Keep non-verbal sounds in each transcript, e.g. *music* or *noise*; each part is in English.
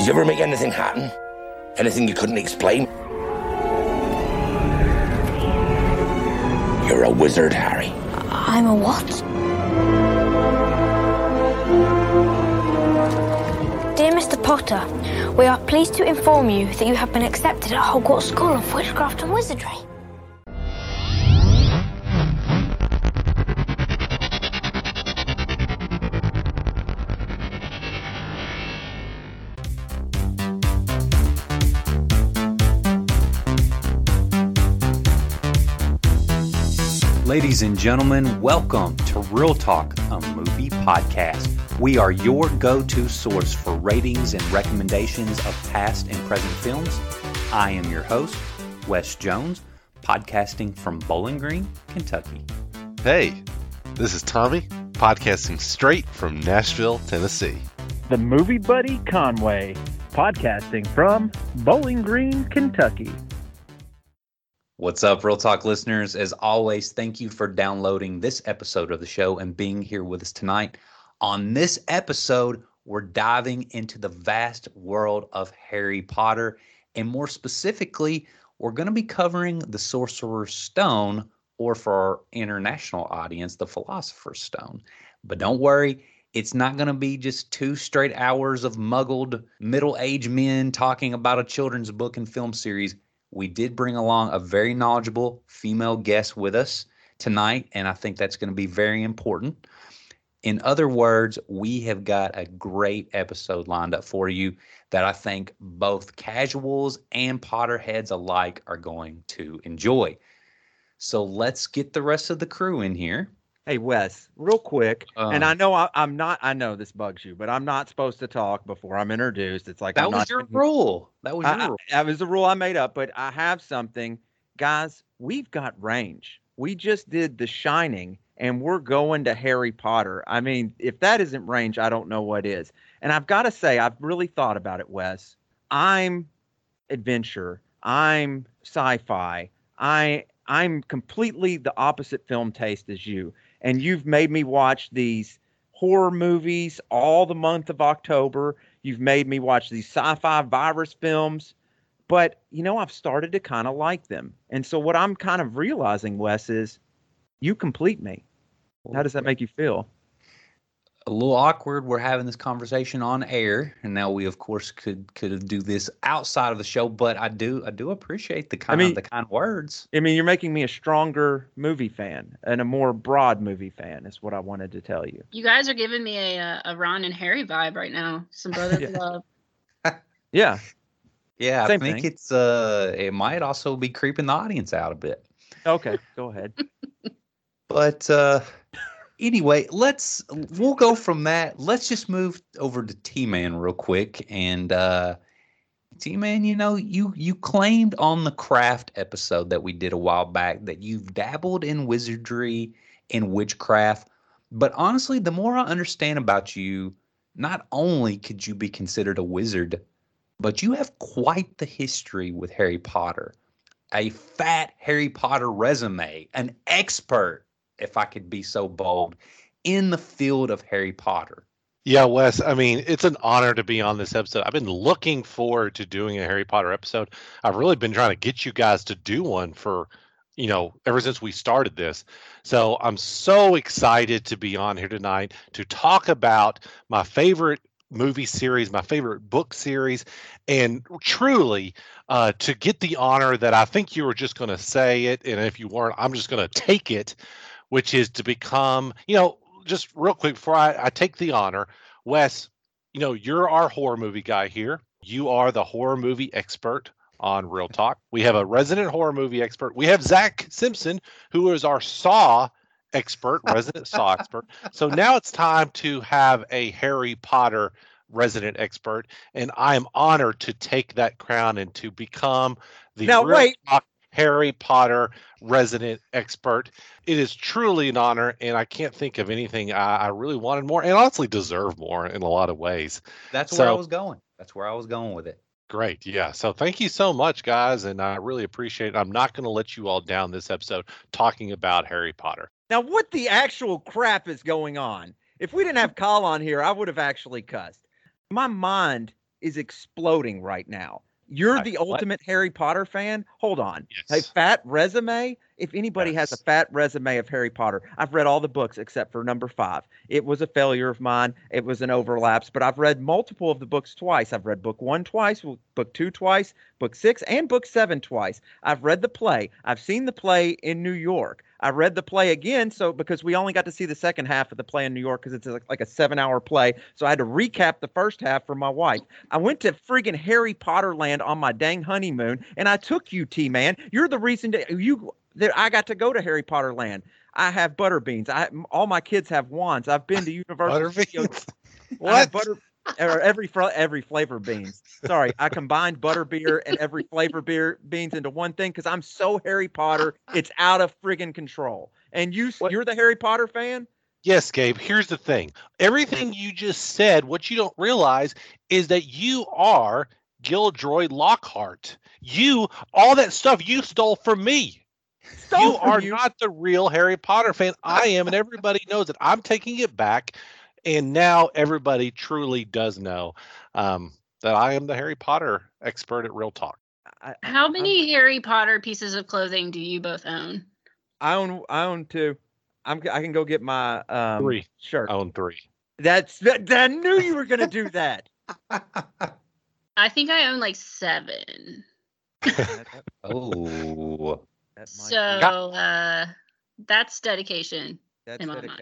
Did you ever make anything happen? Anything you couldn't explain? You're a wizard, Harry. I'm a what? Dear Mr. Potter, we are pleased to inform you that you have been accepted at Hogwarts School of Witchcraft and Wizardry. Ladies and gentlemen, welcome to Real Talk, a movie podcast. We are your go to source for ratings and recommendations of past and present films. I am your host, Wes Jones, podcasting from Bowling Green, Kentucky. Hey, this is Tommy, podcasting straight from Nashville, Tennessee. The Movie Buddy Conway, podcasting from Bowling Green, Kentucky. What's up, Real Talk listeners? As always, thank you for downloading this episode of the show and being here with us tonight. On this episode, we're diving into the vast world of Harry Potter. And more specifically, we're going to be covering the Sorcerer's Stone, or for our international audience, the Philosopher's Stone. But don't worry, it's not going to be just two straight hours of muggled middle aged men talking about a children's book and film series we did bring along a very knowledgeable female guest with us tonight, and I think that's going to be very important. In other words, we have got a great episode lined up for you that I think both casuals and Potterheads alike are going to enjoy. So let's get the rest of the crew in here. Hey Wes, real quick, and I uh. know I, I'm not. I know this bugs you, but I'm not supposed to talk before I'm introduced. It's like That I'm was not your rule. That was your I, rule. that was the rule I made up. But I have something, guys. We've got range. We just did The Shining, and we're going to Harry Potter. I mean, if that isn't range, I don't know what is. And I've got to say, I've really thought about it, Wes. I'm adventure. I'm sci-fi. I I'm completely the opposite film taste as you. And you've made me watch these horror movies all the month of October. You've made me watch these sci-fi virus films. But you know, I've started to kind of like them. And so what I'm kind of realizing, Wes, is you complete me. How does that make you feel? A little awkward. We're having this conversation on air, and now we, of course, could could do this outside of the show. But I do I do appreciate the kind mean- of the kind words. I mean, you're making me a stronger movie fan and a more broad movie fan, is what I wanted to tell you. You guys are giving me a uh, a Ron and Harry vibe right now. Some brotherly *laughs* Yeah. love. Yeah. Yeah, Same I think thing. it's uh it might also be creeping the audience out a bit. Okay. Go ahead. *laughs* But uh anyway, let's we'll go from that. Let's just move over to T Man real quick. And uh T Man, you know, you you claimed on the craft episode that we did a while back that you've dabbled in wizardry and witchcraft. But honestly, the more I understand about you, not only could you be considered a wizard, but you have quite the history with Harry Potter. A fat Harry Potter resume, an expert if I could be so bold, in the field of Harry Potter. Yeah, Wes, I mean, it's an honor to be on this episode. I've been looking forward to doing a Harry Potter episode. I've really been trying to get you guys to do one for, you know, ever since we started this. So I'm so excited to be on here tonight to talk about my favorite movie series, my favorite book series, and truly uh, to get the honor that I think you were just going to say it. And if you weren't, I'm just going to take it, which is to become, you know, just real quick before I, I take the honor, Wes, you know, you're our horror movie guy here. You are the horror movie expert on Real Talk. We have a resident horror movie expert. We have Zach Simpson, who is our Saw expert, *laughs* resident Saw expert. So now it's time to have a Harry Potter resident expert, and I am honored to take that crown and to become the Now, Real wait. Talk Harry Potter resident expert. It is truly an honor, and I can't think of anything I, I really wanted more, and honestly deserve more in a lot of ways. That's where I was going. That's where I was going with it. Great. Yeah. So thank you so much, guys. And I really appreciate it. I'm not going to let you all down this episode talking about Harry Potter. Now, what the actual crap is going on? If we didn't have Kyle on here, I would have actually cussed. My mind is exploding right now. You're I- the what? ultimate Harry Potter fan. Hold on. A Yes. fat resume. If anybody has a fat resume of Harry Potter, I've read all the books except for number five. It was a failure of mine. It was an overlaps, but I've read multiple of the books twice. I've read book one twice, book two twice, book six, and book seven twice. I've read the play. I've seen the play in New York. I read the play again, so because we only got to see the second half of the play in New York because it's like, like a seven-hour play, so I had to recap the first half for my wife. I went to friggin' Harry Potter land on my dang honeymoon, and I took you, T man. You're the reason that you that I got to go to Harry Potter land. I have butter beans. I all my kids have wands. I've been to Universal. *laughs* I have What? butter or every fr- every flavor beans. Sorry, I combined butter beer and every flavor beer beans into one thing because I'm so Harry Potter, it's out of friggin' control. And you what? you're the Harry Potter fan. Yes, Gabe. Here's the thing. Everything you just said, what you don't realize is that you are Gilderoy Lockhart. You, all that stuff you stole from me. Stole you from are you. not the real Harry Potter fan. I am, and everybody knows it. I'm taking it back, and now everybody truly does know um, that I am the Harry Potter expert at Real Talk. I, I- How I'm- many Harry Potter pieces of clothing do you both own? I own. I own two. I'm. g- I can go get my um, Three. shirt. I own three. That's. That, I knew you were gonna do that. *laughs* I think I own like seven. *laughs* that, that- Oh, that So uh, that's dedication. That's in my mind.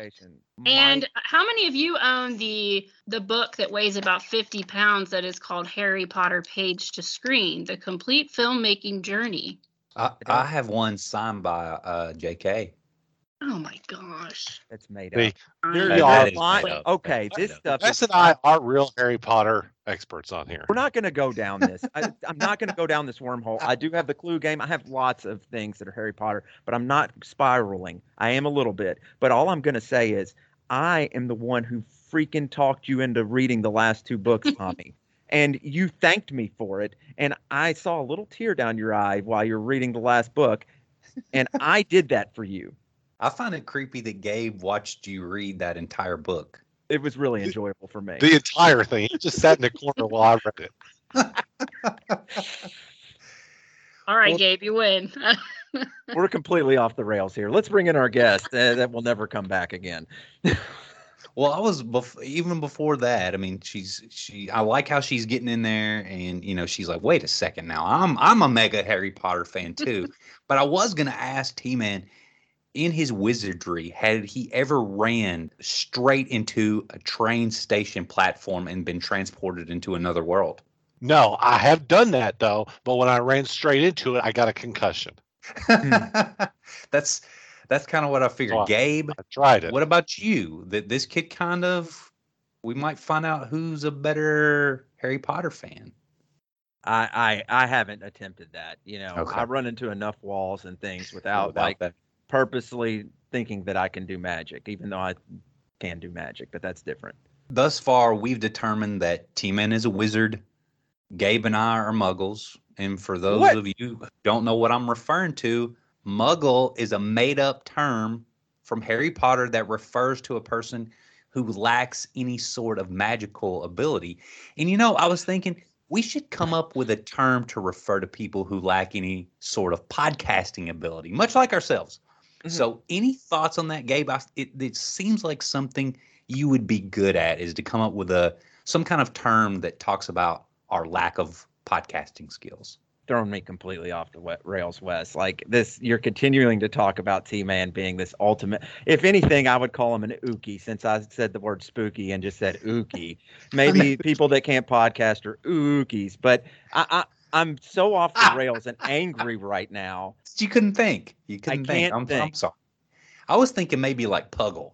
And Mike- how many of you own the the book that weighs about 50 pounds that is called Harry Potter Page to Screen: The Complete Filmmaking Journey? I, I have one signed by uh, J.K. Oh my gosh. that's made See, up. Here you are. Fine. Okay, That's this made stuff Wes is and I are real Harry Potter experts on here. We're not going to go down this. I, I'm not going to go down this wormhole. I do have the clue game. I have lots of things that are Harry Potter, but I'm not spiraling. I am a little bit. But all I'm going to say is I am the one who freaking talked you into reading the last two books, *laughs* Tommy. and you thanked me for it. And I saw a little tear down your eye while you're reading the last book. And I did that for you. I find it creepy that Gabe watched you read that entire book. It was really enjoyable for me. The entire thing. He just sat in the corner while I read it. All right, Well- Gabe, you win. *laughs* We're completely off the rails here. Let's bring in our guest uh, that will never come back again. Well, I was bef- even before that. I mean, she's she. I like how she's getting in there, and you know, she's like, "Wait a second, now I'm I'm a mega Harry Potter fan too." *laughs* but I was gonna ask T Man, in his wizardry, had he ever ran straight into a train station platform and been transported into another world? No, I have done that though, but when I ran straight into it, I got a concussion. Hmm. *laughs* that's that's kind of what I figured. Wow. Gabe, I tried it. what about you? That this kid kind of we might find out who's a better Harry Potter fan. I, I I haven't attempted that. You know, Okay. I run into enough walls and things without Without like that. Purposely thinking that I can do magic, even though I can do magic, but that's different. Thus far, we've determined that T-Man is a wizard. Gabe and I are muggles. And for those What? of you who don't know what I'm referring to, muggle is a made up term from Harry Potter that refers to a person who lacks any sort of magical ability. And you know, I was thinking we should come up with a term to refer to people who lack any sort of podcasting ability, much like ourselves. Mhm. So, any thoughts on that, Gabe? I, it, it seems like something you would be good at is to come up with a some kind of term that talks about our lack of podcasting skills. Throwing me completely off the wet rails, Wes. Like this, you're continuing to talk about T Man being this ultimate. If anything, I would call him an ookie since I said the word spooky and just said ookie. *laughs* Maybe people that can't podcast are ookies, but I, I I'm so off the ah! rails and angry right now. You couldn't think. You couldn't think. can't I'm, I'm sorry. I was thinking maybe like Puggle,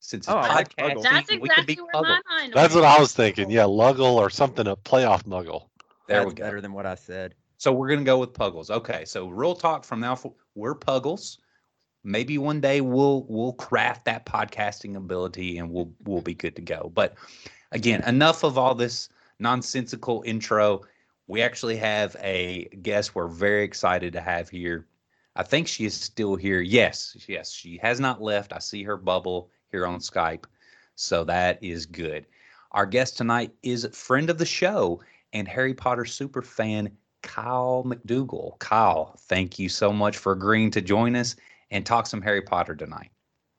since it's Oh, I like podcasting. Puggle. That's we could be exactly where my Puggle. mind That's went. what I was thinking. Yeah, Luggle or something, a playoff Muggle. There That's we go. better than what I said. So we're gonna go with Puggles. Okay, so real talk from now. For, we're Puggles. Maybe one day we'll we'll craft that podcasting ability and we'll we'll be good to go. But again, enough of all this nonsensical intro. We actually have a guest we're very excited to have here. I think she is still here. Yes, yes, she has not left. I see her bubble here on Skype, so that is good. Our guest tonight is friend of the show and Harry Potter super fan Kyle McDougal. Kyle, thank you so much for agreeing to join us and talk some Harry Potter tonight.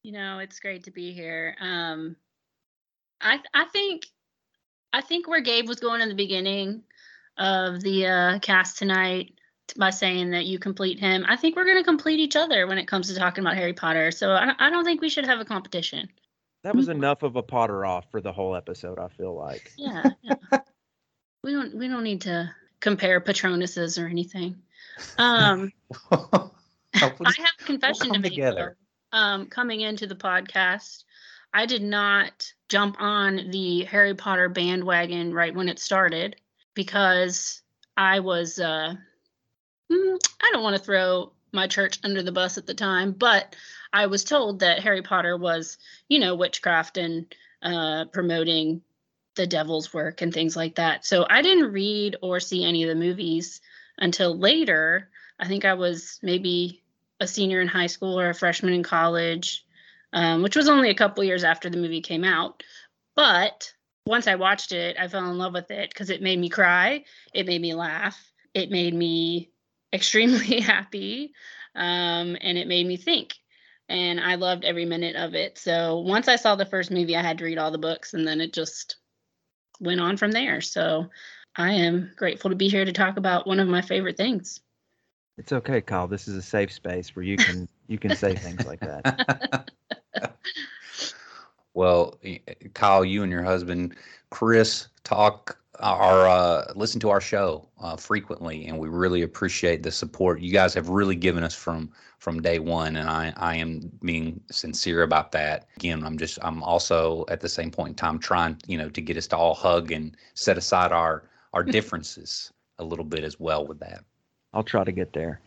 You know, it's great to be here. Um, I I think I think where Gabe was going in the beginning of the uh, cast tonight by saying that you complete him, I think we're going to complete each other when it comes to talking about Harry Potter. So I, I don't think we should have a competition. That was enough of a Potter off for the whole episode. I feel like. Yeah, yeah. *laughs* we don't we don't need to compare Patronuses or anything. Um, *laughs* I have a confession to make. together. Um, coming into the podcast, I did not jump on the Harry Potter bandwagon right when it started because I was. Uh, mm, I don't want to throw my church under the bus at the time, but I was told that Harry Potter was, you know, witchcraft and uh, promoting the devil's work and things like that. So I didn't read or see any of the movies until later. I think I was maybe a senior in high school or a freshman in college, um, which was only a couple years after the movie came out. But once I watched it, I fell in love with it because it made me cry, it made me laugh, it made me extremely *laughs* happy, um, and it made me think. And I loved every minute of it. So once I saw the first movie, I had to read all the books, and then it just went on from there. So I am grateful to be here to talk about one of my favorite things. It's okay, Kyle. This is a safe space where you can you can say things like that. *laughs* well, Kyle, you and your husband Chris talk our uh, listen to our show uh, frequently, and we really appreciate the support you guys have really given us from from day one. And I I am being sincere about that. Again, I'm just I'm also at the same point in time trying you know to get us to all hug and set aside our our *laughs* differences a little bit as well with that. I'll try to get there.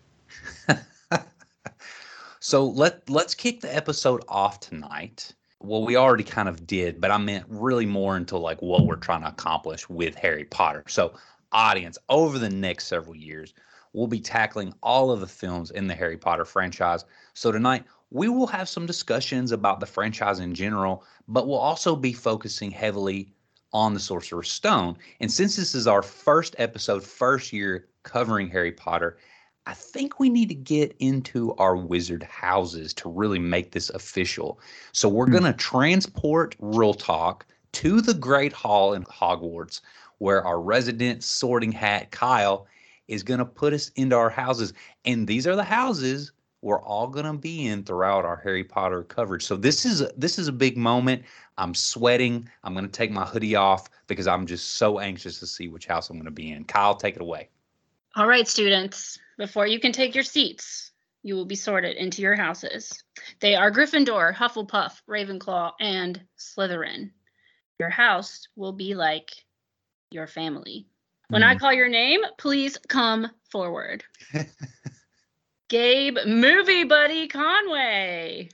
*laughs* so let let's kick the episode off tonight. Well, we already kind of did, but I meant really more into like what we're trying to accomplish with Harry Potter. So, audience, over the next several years, we'll be tackling all of the films in the Harry Potter franchise. So tonight we will have some discussions about the franchise in general, but we'll also be focusing heavily on the Sorcerer's Stone. And since this is our first episode, first year covering Harry Potter, I think we need to get into our wizard houses to really make this official. So we're hmm. going to transport Real Talk to the Great Hall in Hogwarts, where our resident sorting hat, Kyle, is going to put us into our houses. And these are the houses we're all going to be in throughout our Harry Potter coverage. So this is a, this is a big moment. I'm sweating. I'm going to take my hoodie off because I'm just so anxious to see which house I'm going to be in. Kyle, take it away. All right, students, before you can take your seats, you will be sorted into your houses. They are Gryffindor, Hufflepuff, Ravenclaw, and Slytherin. Your house will be like your family. When I call your name, please come forward. *laughs* Gabe Movie Buddy Conway.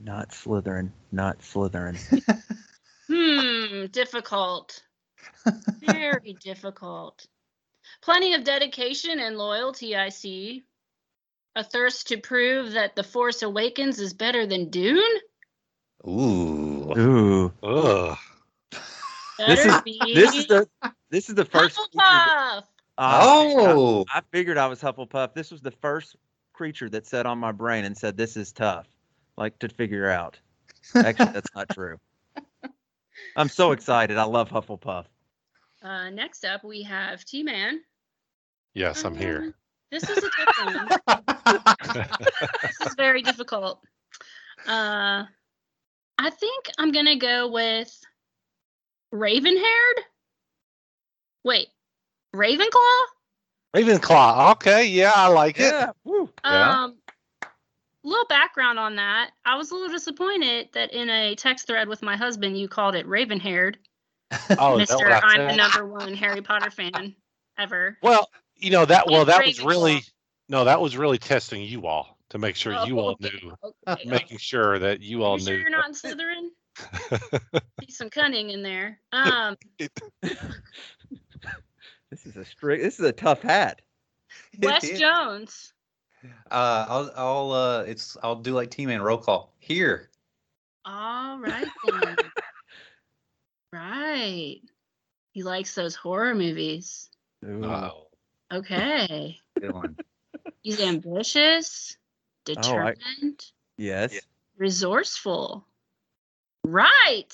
Not Slytherin. Not Slytherin. *laughs* Hmm, difficult. *laughs* Very difficult. Plenty of dedication and loyalty, I see. A thirst to prove that The Force Awakens is better than Dune? Ooh. Ooh. Ugh. This is be this is the this is the first. creature that- Hufflepuff. Ah, oh. I, I figured I was Hufflepuff. This was the first creature that sat on my brain and said, "This is tough," like to figure out. Actually, that's not true. I'm so *laughs* excited. I love Hufflepuff. Uh, next up, we have T Man. Yes, I'm here. Um, This is a tough *laughs* one. *laughs* this is very difficult. Uh, I think I'm gonna go with Raven haired. Wait, Ravenclaw? Ravenclaw. Okay, yeah, I like it. Yeah. Woo. Yeah. Um, little background on that. I was a little disappointed that in a text thread with my husband, you called it Raven haired. Oh, Mister, I I'm the number one Harry Potter fan ever. Well, you know that. Well, that was really no. That was really testing you all to make sure you all Oh, knew, Okay. making sure that you all you sure knew. you're not in Slytherin? *laughs* See some cunning in there. Um, *laughs* *laughs* This is a strict. This is a tough hat. Wes Jones. Uh, I'll, I'll, uh, it's, I'll do like team and roll call here. All right then. Right. He likes those horror movies. Ooh. Oh, Okay. *laughs* Good one. He's ambitious, Oh, I- determined, Yes. resourceful. Right.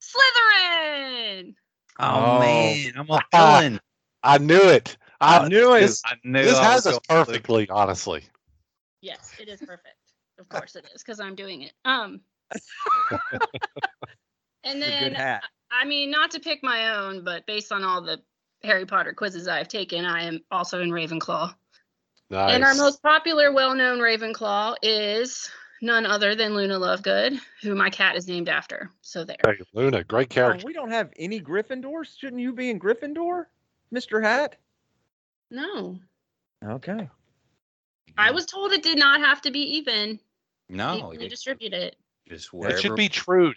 Slytherin. Oh, Oh. man, I'm a *laughs* villain. I knew it. I knew it. I knew This I has was us going to. perfectly, honestly. Yes, it is perfect. Of course it is, because I'm doing it. Um. *laughs* and It's a good then, hat. I mean, not to pick my own, but based on all the Harry Potter quizzes I've taken, I am also in Ravenclaw. Nice. And our most popular, well-known Ravenclaw is none other than Luna Lovegood, who my cat is named after. So there. Hey, Luna, great Oh, character. we don't have any Gryffindors. Shouldn't you be in Gryffindor, Mr. Hat? No, Okay. I was told it did not have to be even. No, evenly you distribute it. just It should be true.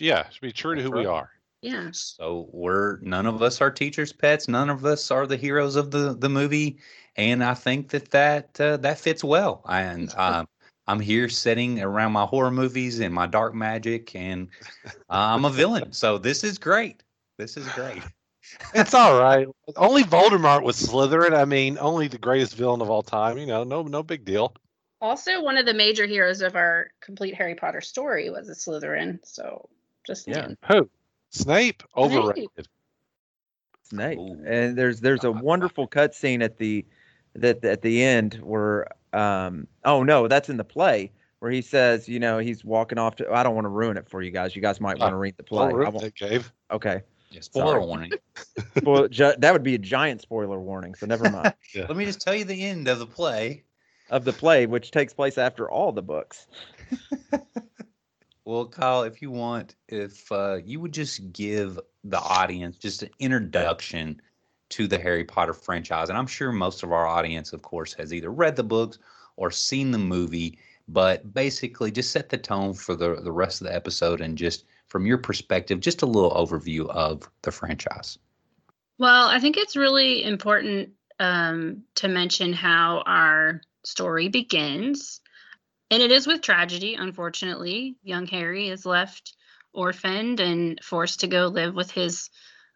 Yeah, it should be true to who we are. Yeah. So we're none of us are teachers' pets. None of us are the heroes of the the movie, and I think that that uh, that fits well. And *laughs* um, I'm here sitting around my horror movies and my dark magic, and I'm a villain. *laughs* So this is great. This is great. It's all right. Only Voldemort was Slytherin. I mean, only the greatest villain of all time. You know, no, no big deal. Also, one of the major heroes of our complete Harry Potter story was a Slytherin. So just Yeah. Who? Snape? Overrated. Snape. Ooh. And there's there's a *laughs* wonderful cutscene at the that at the end where um oh no, that's in the play where he says, you know, he's walking off to I don't want to ruin it for you guys. You guys might want to read the play. Oh, I won't- it, Gabe. okay. Yeah, spoiler Sorry. warning. *laughs* Well, ju- that would be a giant spoiler warning, so never mind. *laughs* Let me just tell you the end of the play. of the play, which takes place after all the books. Well, Kyle, if you want, if uh, you would just give the audience just an introduction to the Harry Potter franchise, and I'm sure most of our audience, of course, has either read the books or seen the movie, but basically just set the tone for the, the rest of the episode and just from your perspective, just a little overview of the franchise. Well, I think it's really important um, to mention how our story begins. And it is with tragedy, unfortunately. Young Harry is left orphaned and forced to go live with his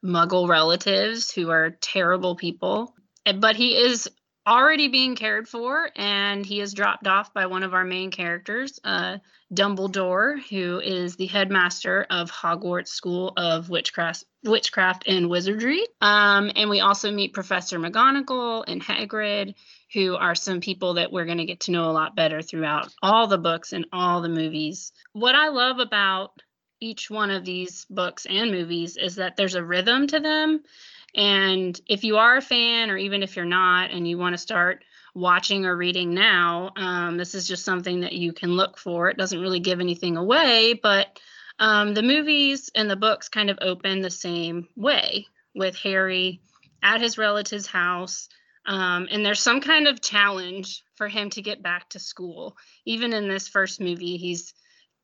muggle relatives who are terrible people. But he is already being cared for and he is dropped off by one of our main characters, uh, Dumbledore, who is the headmaster of Hogwarts School of Witchcraft, Witchcraft and Wizardry. Um, and we also meet Professor McGonagall and Hagrid, who are some people that we're going to get to know a lot better throughout all the books and all the movies. What I love about each one of these books and movies is that there's a rhythm to them. And if you are a fan, or even if you're not, and you want to start watching or reading now, um, this is just something that you can look for. It doesn't really give anything away, but um, the movies and the books kind of open the same way with Harry at his relative's house. Um, and there's some kind of challenge for him to get back to school. Even in this first movie, he's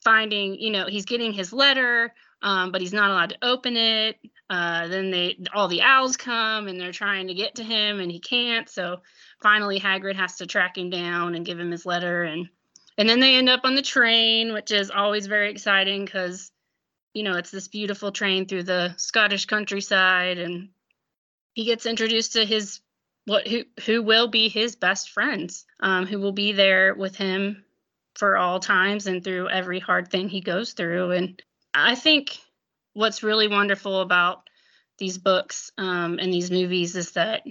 finding, you know, he's getting his letter, um, but he's not allowed to open it. Uh, then they, all the owls come and they're trying to get to him, and he can't. So finally, Hagrid has to track him down and give him his letter, and and then they end up on the train, which is always very exciting because, you know, it's this beautiful train through the Scottish countryside, and he gets introduced to his what who who will be his best friends, um, who will be there with him for all times and through every hard thing he goes through. And I think what's really wonderful about these books um, and these movies is that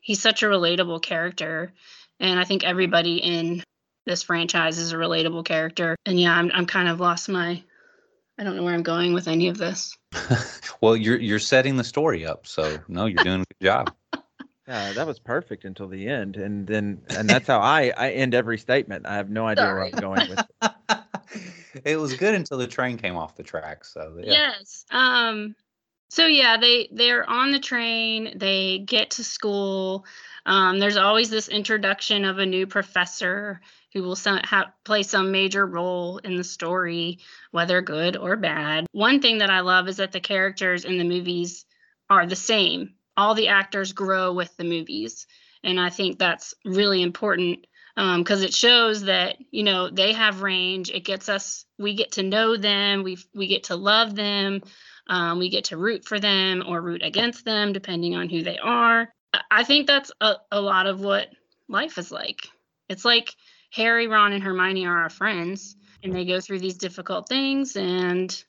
he's such a relatable character, and I think everybody in this franchise is a relatable character. And yeah, I'm I'm kind of lost my. I don't know where I'm going with any of this. *laughs* well, you're you're setting the story up, so no, you're doing a good job. *laughs* Yeah, that was perfect until the end, and then and that's how I I end every statement. I have no idea where I'm going with. *laughs* It. was good until the train came off the track. So yeah. Yes. Um so yeah, they they're on the train, they get to school. Um, there's always this introduction of a new professor who will some, ha- play some major role in the story, whether good or bad. One thing that I love is that the characters in the movies are the same. All the actors grow with the movies, and I think that's really important because um, it shows that you know they have range. It gets us, we get to know them, we we get to love them, Um, we get to root for them or root against them, depending on who they are. I think that's a, a lot of what life is like. It's like Harry, Ron, and Hermione are our friends, and they go through these difficult things and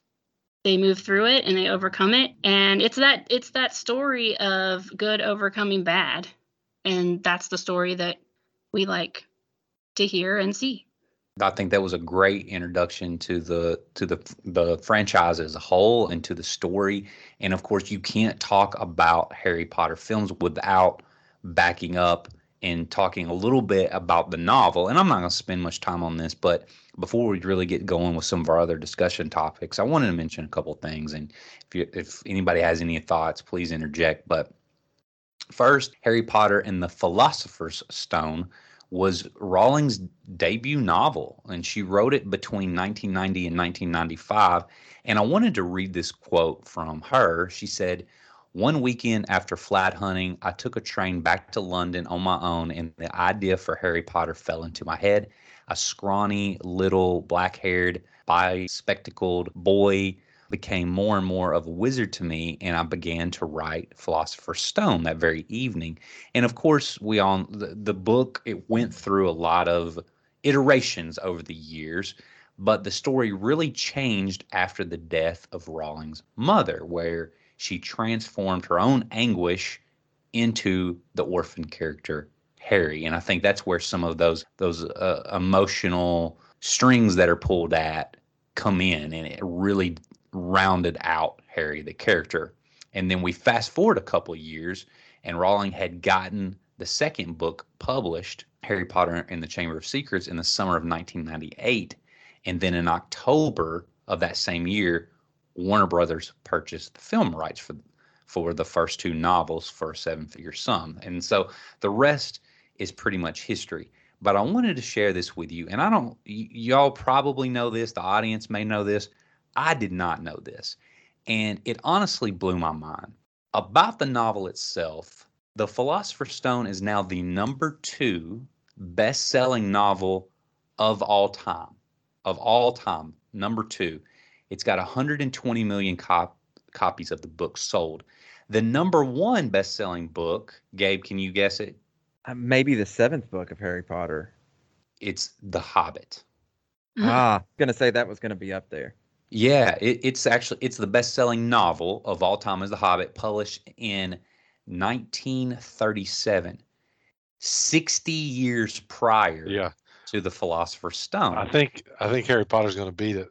they move through it and they overcome it. And it's that it's that story of good overcoming bad. And that's the story that we like to hear and see. I think that was a great introduction to the to the the franchise as a whole and to the story. And of course, you can't talk about Harry Potter films without backing up and talking a little bit about the novel. And I'm not going to spend much time on this, but before we really get going with some of our other discussion topics, I wanted to mention a couple things. And if you, if anybody has any thoughts, please interject. But first, Harry Potter and the Philosopher's Stone was Rowling's debut novel, and she wrote it between 1990 and 1995. And I wanted to read this quote from her. She said, one weekend after flat hunting, I took a train back to London on my own, and the idea for Harry Potter fell into my head. A scrawny, little, black haired, bi spectacled boy became more and more of a wizard to me, and I began to write Philosopher's Stone that very evening. And of course, we all, the, the book, it went through a lot of iterations over the years but the story really changed after the death of Rowling's mother, where she transformed her own anguish into the orphan character Harry, and I think that's where some of those those uh, emotional strings that are pulled at come in, and it really rounded out Harry the character. And then we fast forward a couple years, and Rowling had gotten the second book published, Harry Potter and the Chamber of Secrets, in the summer of 1998, and then in October of that same year, Warner Brothers purchased the film rights for for the first two novels for a seven figure sum. And so the rest is pretty much history. But I wanted to share this with you. And I don't, y- y'all probably know this, the audience may know this. I did not know this. And it honestly blew my mind. About the novel itself, The Philosopher's Stone is now the number two best selling novel of all time. Of all time, number two. It's got 120 million cop- copies of the book sold. The number one best selling book, Gabe, can you guess it? Uh, maybe the seventh book of Harry Potter. It's The Hobbit. *laughs* Ah, gonna say that was gonna be up there. Yeah, it, it's actually it's the best-selling novel of all time is The Hobbit, published in 1937, 60 years prior Yeah, to The Philosopher's Stone. I think I think Harry Potter's going to beat it.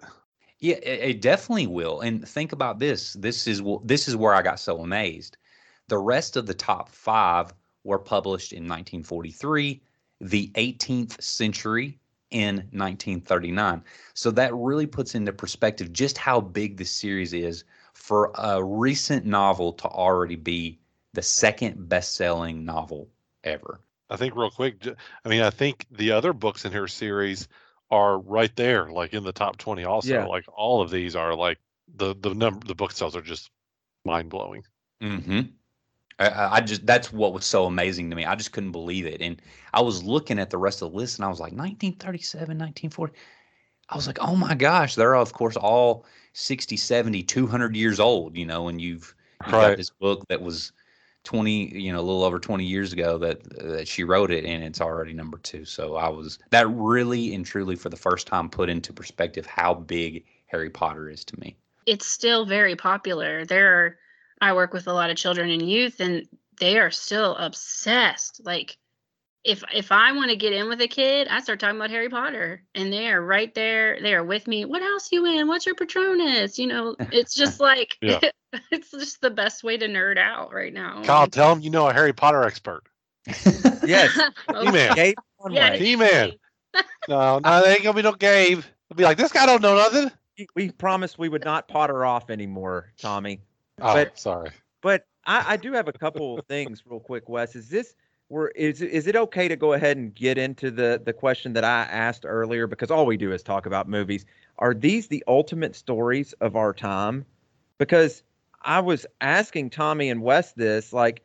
Yeah, it, it definitely will. And think about this. This is this is where I got so amazed. The rest of the top five were published in 1943, the 18th century in 1939. So that really puts into perspective just how big this series is for a recent novel to already be the second best-selling novel ever. I think real quick. I mean, I think the other books in her series are right there, like in the top twenty. Also, Yeah. like all of these are like the the number the book sales are just mind blowing. hmm I- I, I just that's what was so amazing to me. I just couldn't believe it, and I was looking at the rest of the list, and I was like, 1937, 1940. I was like, oh my gosh, they're of course all 60, 70, 200 years old, you know, and you've, you've got this book that was 20, you know, a little over 20 years ago that that she wrote it, and it's already number two. So I was that really and truly for the first time put into perspective how big Harry Potter is to me. It's still very popular. There are I work with a lot of children and youth and they are still obsessed. Like if if I want to get in with a kid, I start talking about Harry Potter and they are right there. They are with me. What else you in? What's your Patronus? You know, it's *laughs* just like Yeah. *laughs* it's just the best way to nerd out right now. Kyle, tell them you know a Harry Potter expert. *laughs* Yes, He-Man. Gabe yeah, Conway. He-Man. No, no, there ain't gonna be no Gabe. I'll be like, this guy don't know nothing. We- We promised we would not potter off anymore, Tommy. Oh, But- sorry. But I, I do have a couple of things real quick, Wes. Is this where is it- is it okay to go ahead and get into the the question that I asked earlier? Because all we do is talk about movies. Are these the ultimate stories of our time? Because I was asking Tommy and Wes this, like,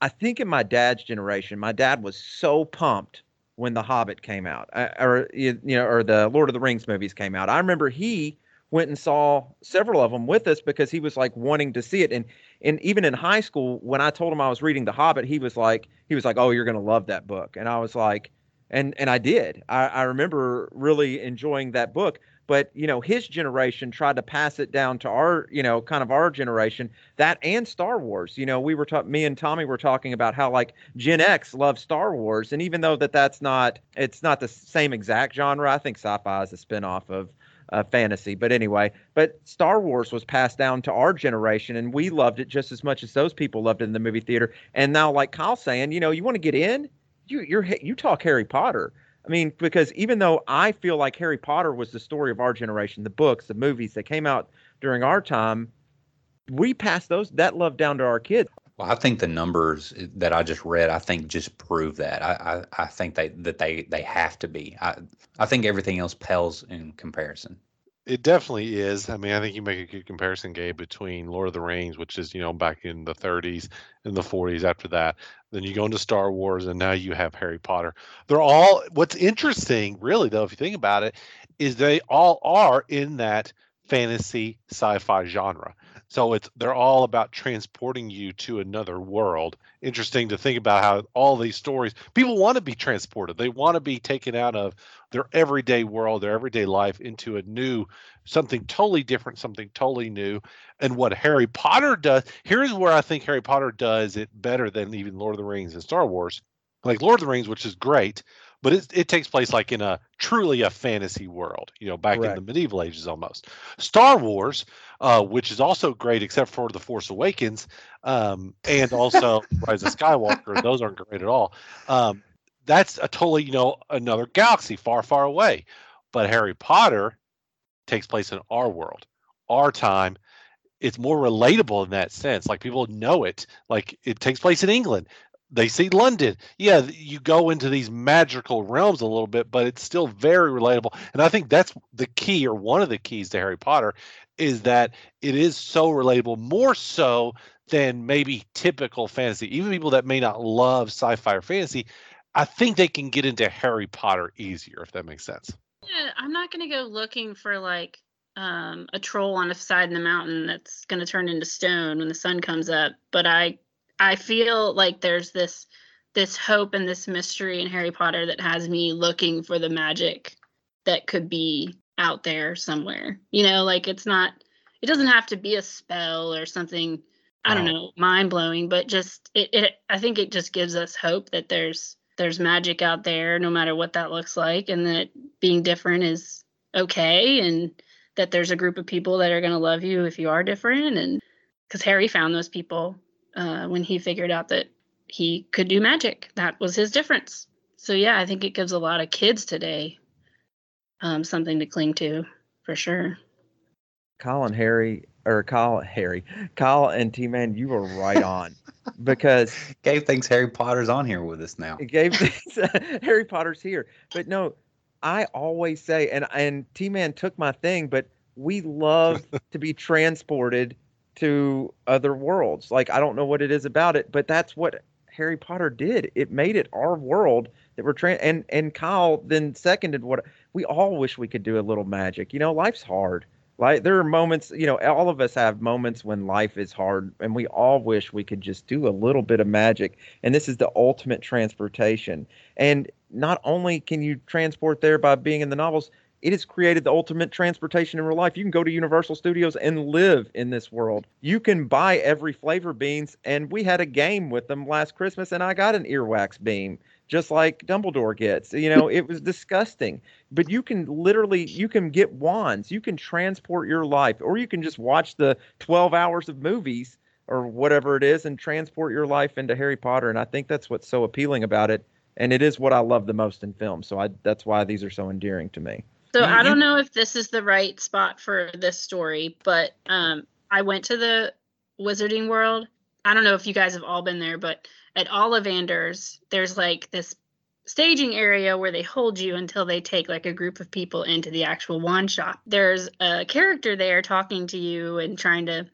I think in my dad's generation, my dad was so pumped when The Hobbit came out, uh, or you you know, or the Lord of the Rings movies came out. I remember he went and saw several of them with us because he was like wanting to see it. And and even in high school, when I told him I was reading The Hobbit, he was like he was like, "Oh, you're gonna love that book," and I was like, and and I did. I, I remember really enjoying that book but you know his generation tried to pass it down to our you know kind of our generation that and star wars you know we were talking me and tommy were talking about how like gen x loves star wars and even though that that's not it's not the same exact genre i think sci-fi is a spin-off of uh, fantasy. But anyway but star wars was passed down to our generation and we loved it just as much as those people loved it in the movie theater. And now like Kyle saying you know you want to get in? You you're you talk harry potter. I mean, because even though I feel like Harry Potter was the story of our generation, the books, the movies that came out during our time, we passed those that love down to our kids. Well, I think the numbers that I just read, I think just prove that. I, I, I think they that they they have to be. I I think everything else pales in comparison. It definitely is. I mean, I think you make a good comparison, Gabe, between Lord of the Rings, which is, you know, back in the 30s and the 40s after that. Then you go into Star Wars, and now you have Harry Potter. They're all, what's interesting, really, though, if you think about it, is they all are in that fantasy sci fi genre. So it's they're all about transporting you to another world. Interesting to think about how all these stories people want to be transported. They want to be taken out of their everyday world, their everyday life into a new something totally different, something totally new. And what Harry Potter does, here's where I think Harry Potter does it better than even Lord of the Rings and Star Wars. Like Lord of the Rings, which is great, but it, it takes place like in a truly a fantasy world, you know, back Correct. in the medieval ages almost. Star Wars, uh, which is also great except for The Force Awakens um, and also *laughs* Rise of Skywalker. Those aren't great at all. Um, that's a totally, you know, another galaxy far, far away. But Harry Potter takes place in our world, our time. It's more relatable in that sense. Like people know it. Like it takes place in England they see London. Yeah, you go into these magical realms a little bit, but it's still very relatable. And I think that's the key, or one of the keys to Harry Potter, is that it is so relatable, more so than maybe typical fantasy. Even people that may not love sci-fi or fantasy, I think they can get into Harry Potter easier, if that makes sense. Yeah, I'm not gonna go looking for like um, a troll on the side of the mountain that's gonna turn into stone when the sun comes up, but I I feel like there's this this hope and this mystery in Harry Potter that has me looking for the magic that could be out there somewhere. You know, like it's not it doesn't have to be a spell or something I don't know, mind blowing, but just it, it I think it just gives us hope that there's there's magic out there no matter what that looks like and that being different is okay and that there's a group of people that are going to love you if you are different and cuz Harry found those people uh, when he figured out that he could do magic. That was his difference. So yeah, I think it gives a lot of kids today um, something to cling to for sure. Colin Harry or Kyle Harry, Kyle and T Man, you were right on *laughs* because Gabe thinks Harry Potter's on here with us now. Gabe thinks *laughs* Harry Potter's here, but no, I always say, and and T Man took my thing, but we love *laughs* to be transported to other worlds. Like I don't know what it is about it, but that's what Harry Potter did. It made it our world that we're trying. And and Kyle then seconded what we all wish we could do a little magic. You know, life's hard. Like there are moments, you know, all of us have moments when life is hard, and we all wish we could just do a little bit of magic. And this is the ultimate transportation. And not only can you transport there by being in the novels, it has created the ultimate transportation in real life. You can go to Universal Studios and live in this world. You can buy every flavor beans, and we had a game with them last Christmas, and I got an earwax bean, just like Dumbledore gets. You know, it was disgusting. But you can literally, you can get wands, you can transport your life, or you can just watch the 12 hours of movies or whatever it is and transport your life into Harry Potter. And I think that's what's so appealing about it. And it is what I love the most in film. So I, that's why these are so endearing to me. So I don't know if this is the right spot for this story, but um, I went to the Wizarding World. I don't know if you guys have all been there, but at Ollivanders, there's like this staging area where they hold you until they take like a group of people into the actual wand shop. There's a character there talking to you and trying to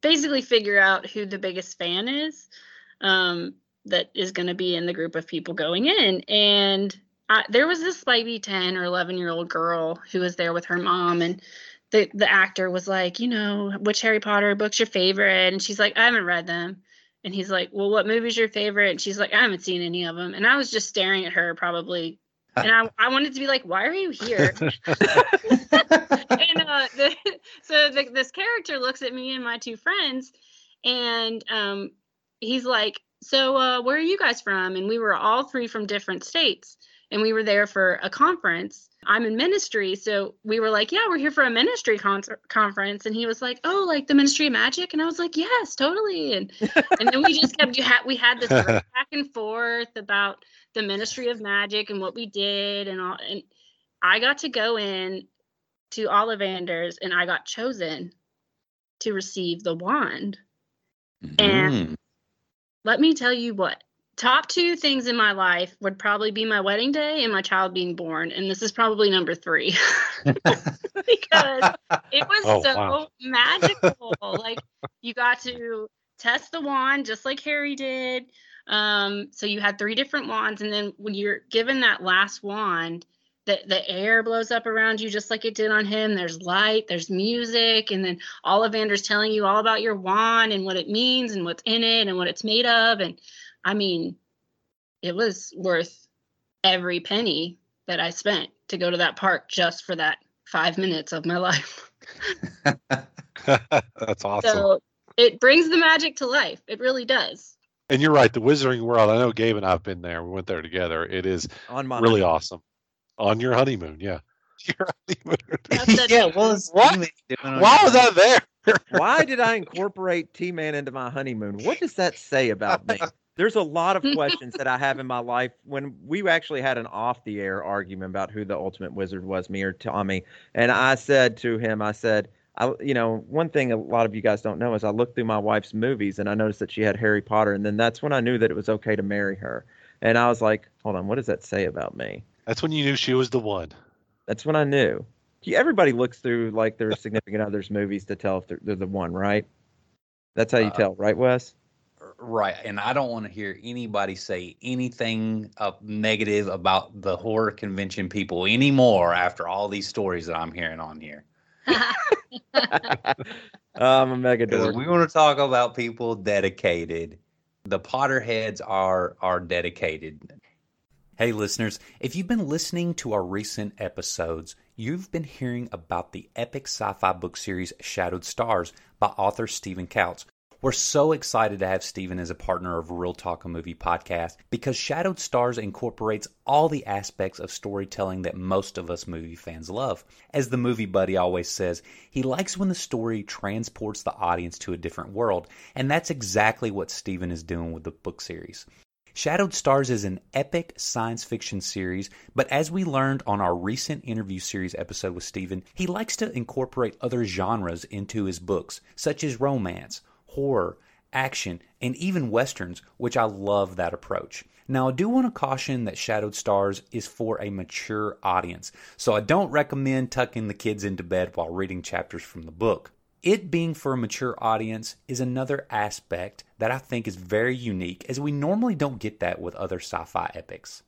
basically figure out who the biggest fan is um, that is going to be in the group of people going in. And there was this maybe 10 or 11 year old girl who was there with her mom and the the actor was like, you know, which Harry Potter book's your favorite? And she's like, I haven't read them. And he's like, well, what movie's your favorite? And she's like, I haven't seen any of them. And I was just staring at her, probably, and I I wanted to be like, why are you here? *laughs* and uh, the, so the, this character looks at me and my two friends, and um, he's like, so uh, where are you guys from? And we were all three from different states, and we were there for a conference. I'm in ministry, so we were like, yeah, we're here for a ministry con- conference, and he was like, oh, like the Ministry of Magic, and I was like, yes, totally, and and then we just kept you had we had this *laughs* back and forth about the Ministry of Magic and what we did, and all, and I got to go in to Ollivanders, and I got chosen to receive the wand, and Mm. let me tell you what top two things in my life would probably be my wedding day and my child being born and this is probably number three. *laughs* Because it was Oh, so wow. magical. Like you got to test the wand just like harry did. Um, so you had three different wands and then when you're given that last wand the, the air blows up around you just like it did on him. There's light there's music and then ollivander's telling you all about your wand and what it means and what's in it and what it's made of and i mean it was worth every penny that i spent to go to that park just for that five minutes of my *laughs* life *laughs* That's awesome. so it brings the magic to life it really does and you're right. The Wizarding World. I know Gabe and I've been there. We went there together. It is On my really awesome. On your honeymoon, yeah. *laughs* Your honeymoon. Yeah, what was What? Steven doing on Why your was I there? Why did I incorporate T Man into my honeymoon? What does that say about me? There's a lot of *laughs* questions that I have in my life. When we actually had an off the air argument about who the ultimate wizard was, me or Tommy, and I said to him, I said, I, you know, one thing a lot of you guys don't know is I looked through my wife's movies and I noticed that she had Harry Potter, and then that's when I knew that it was okay to marry her. And I was like, hold on, what does that say about me? That's when you knew she was the one. That's when I knew. Everybody looks through like their significant others' movies to tell if they're, they're the one, right? That's how you Uh, tell, right, Wes? Right, and I don't want to hear anybody say anything uh, negative about the horror convention people anymore after all these stories that I'm hearing on here. *laughs* I'm a mega 'Cause dork. we want to talk about people dedicated. The Potterheads are are dedicated. Hey listeners, if you've been listening to our recent episodes, you've been hearing about the epic sci-fi book series Shadowed Stars by author Stephen Couts. We're so excited to have Stephen as a partner of Real Talk a Movie podcast because Shadowed Stars incorporates all the aspects of storytelling that most of us movie fans love. As the movie buddy always says, he likes when the story transports the audience to a different world, and that's exactly what Stephen is doing with the book series. Shadowed Stars is an epic science fiction series, but as we learned on our recent interview series episode with Stephen, he likes to incorporate other genres into his books, such as romance, horror, action, and even westerns, which I love that approach. Now, I do want to caution that Shadowed Stars is for a mature audience, so I don't recommend tucking the kids into bed while reading chapters from the book. It being for a mature audience is another aspect that I think is very unique, as we normally don't get that with other sci fi epics.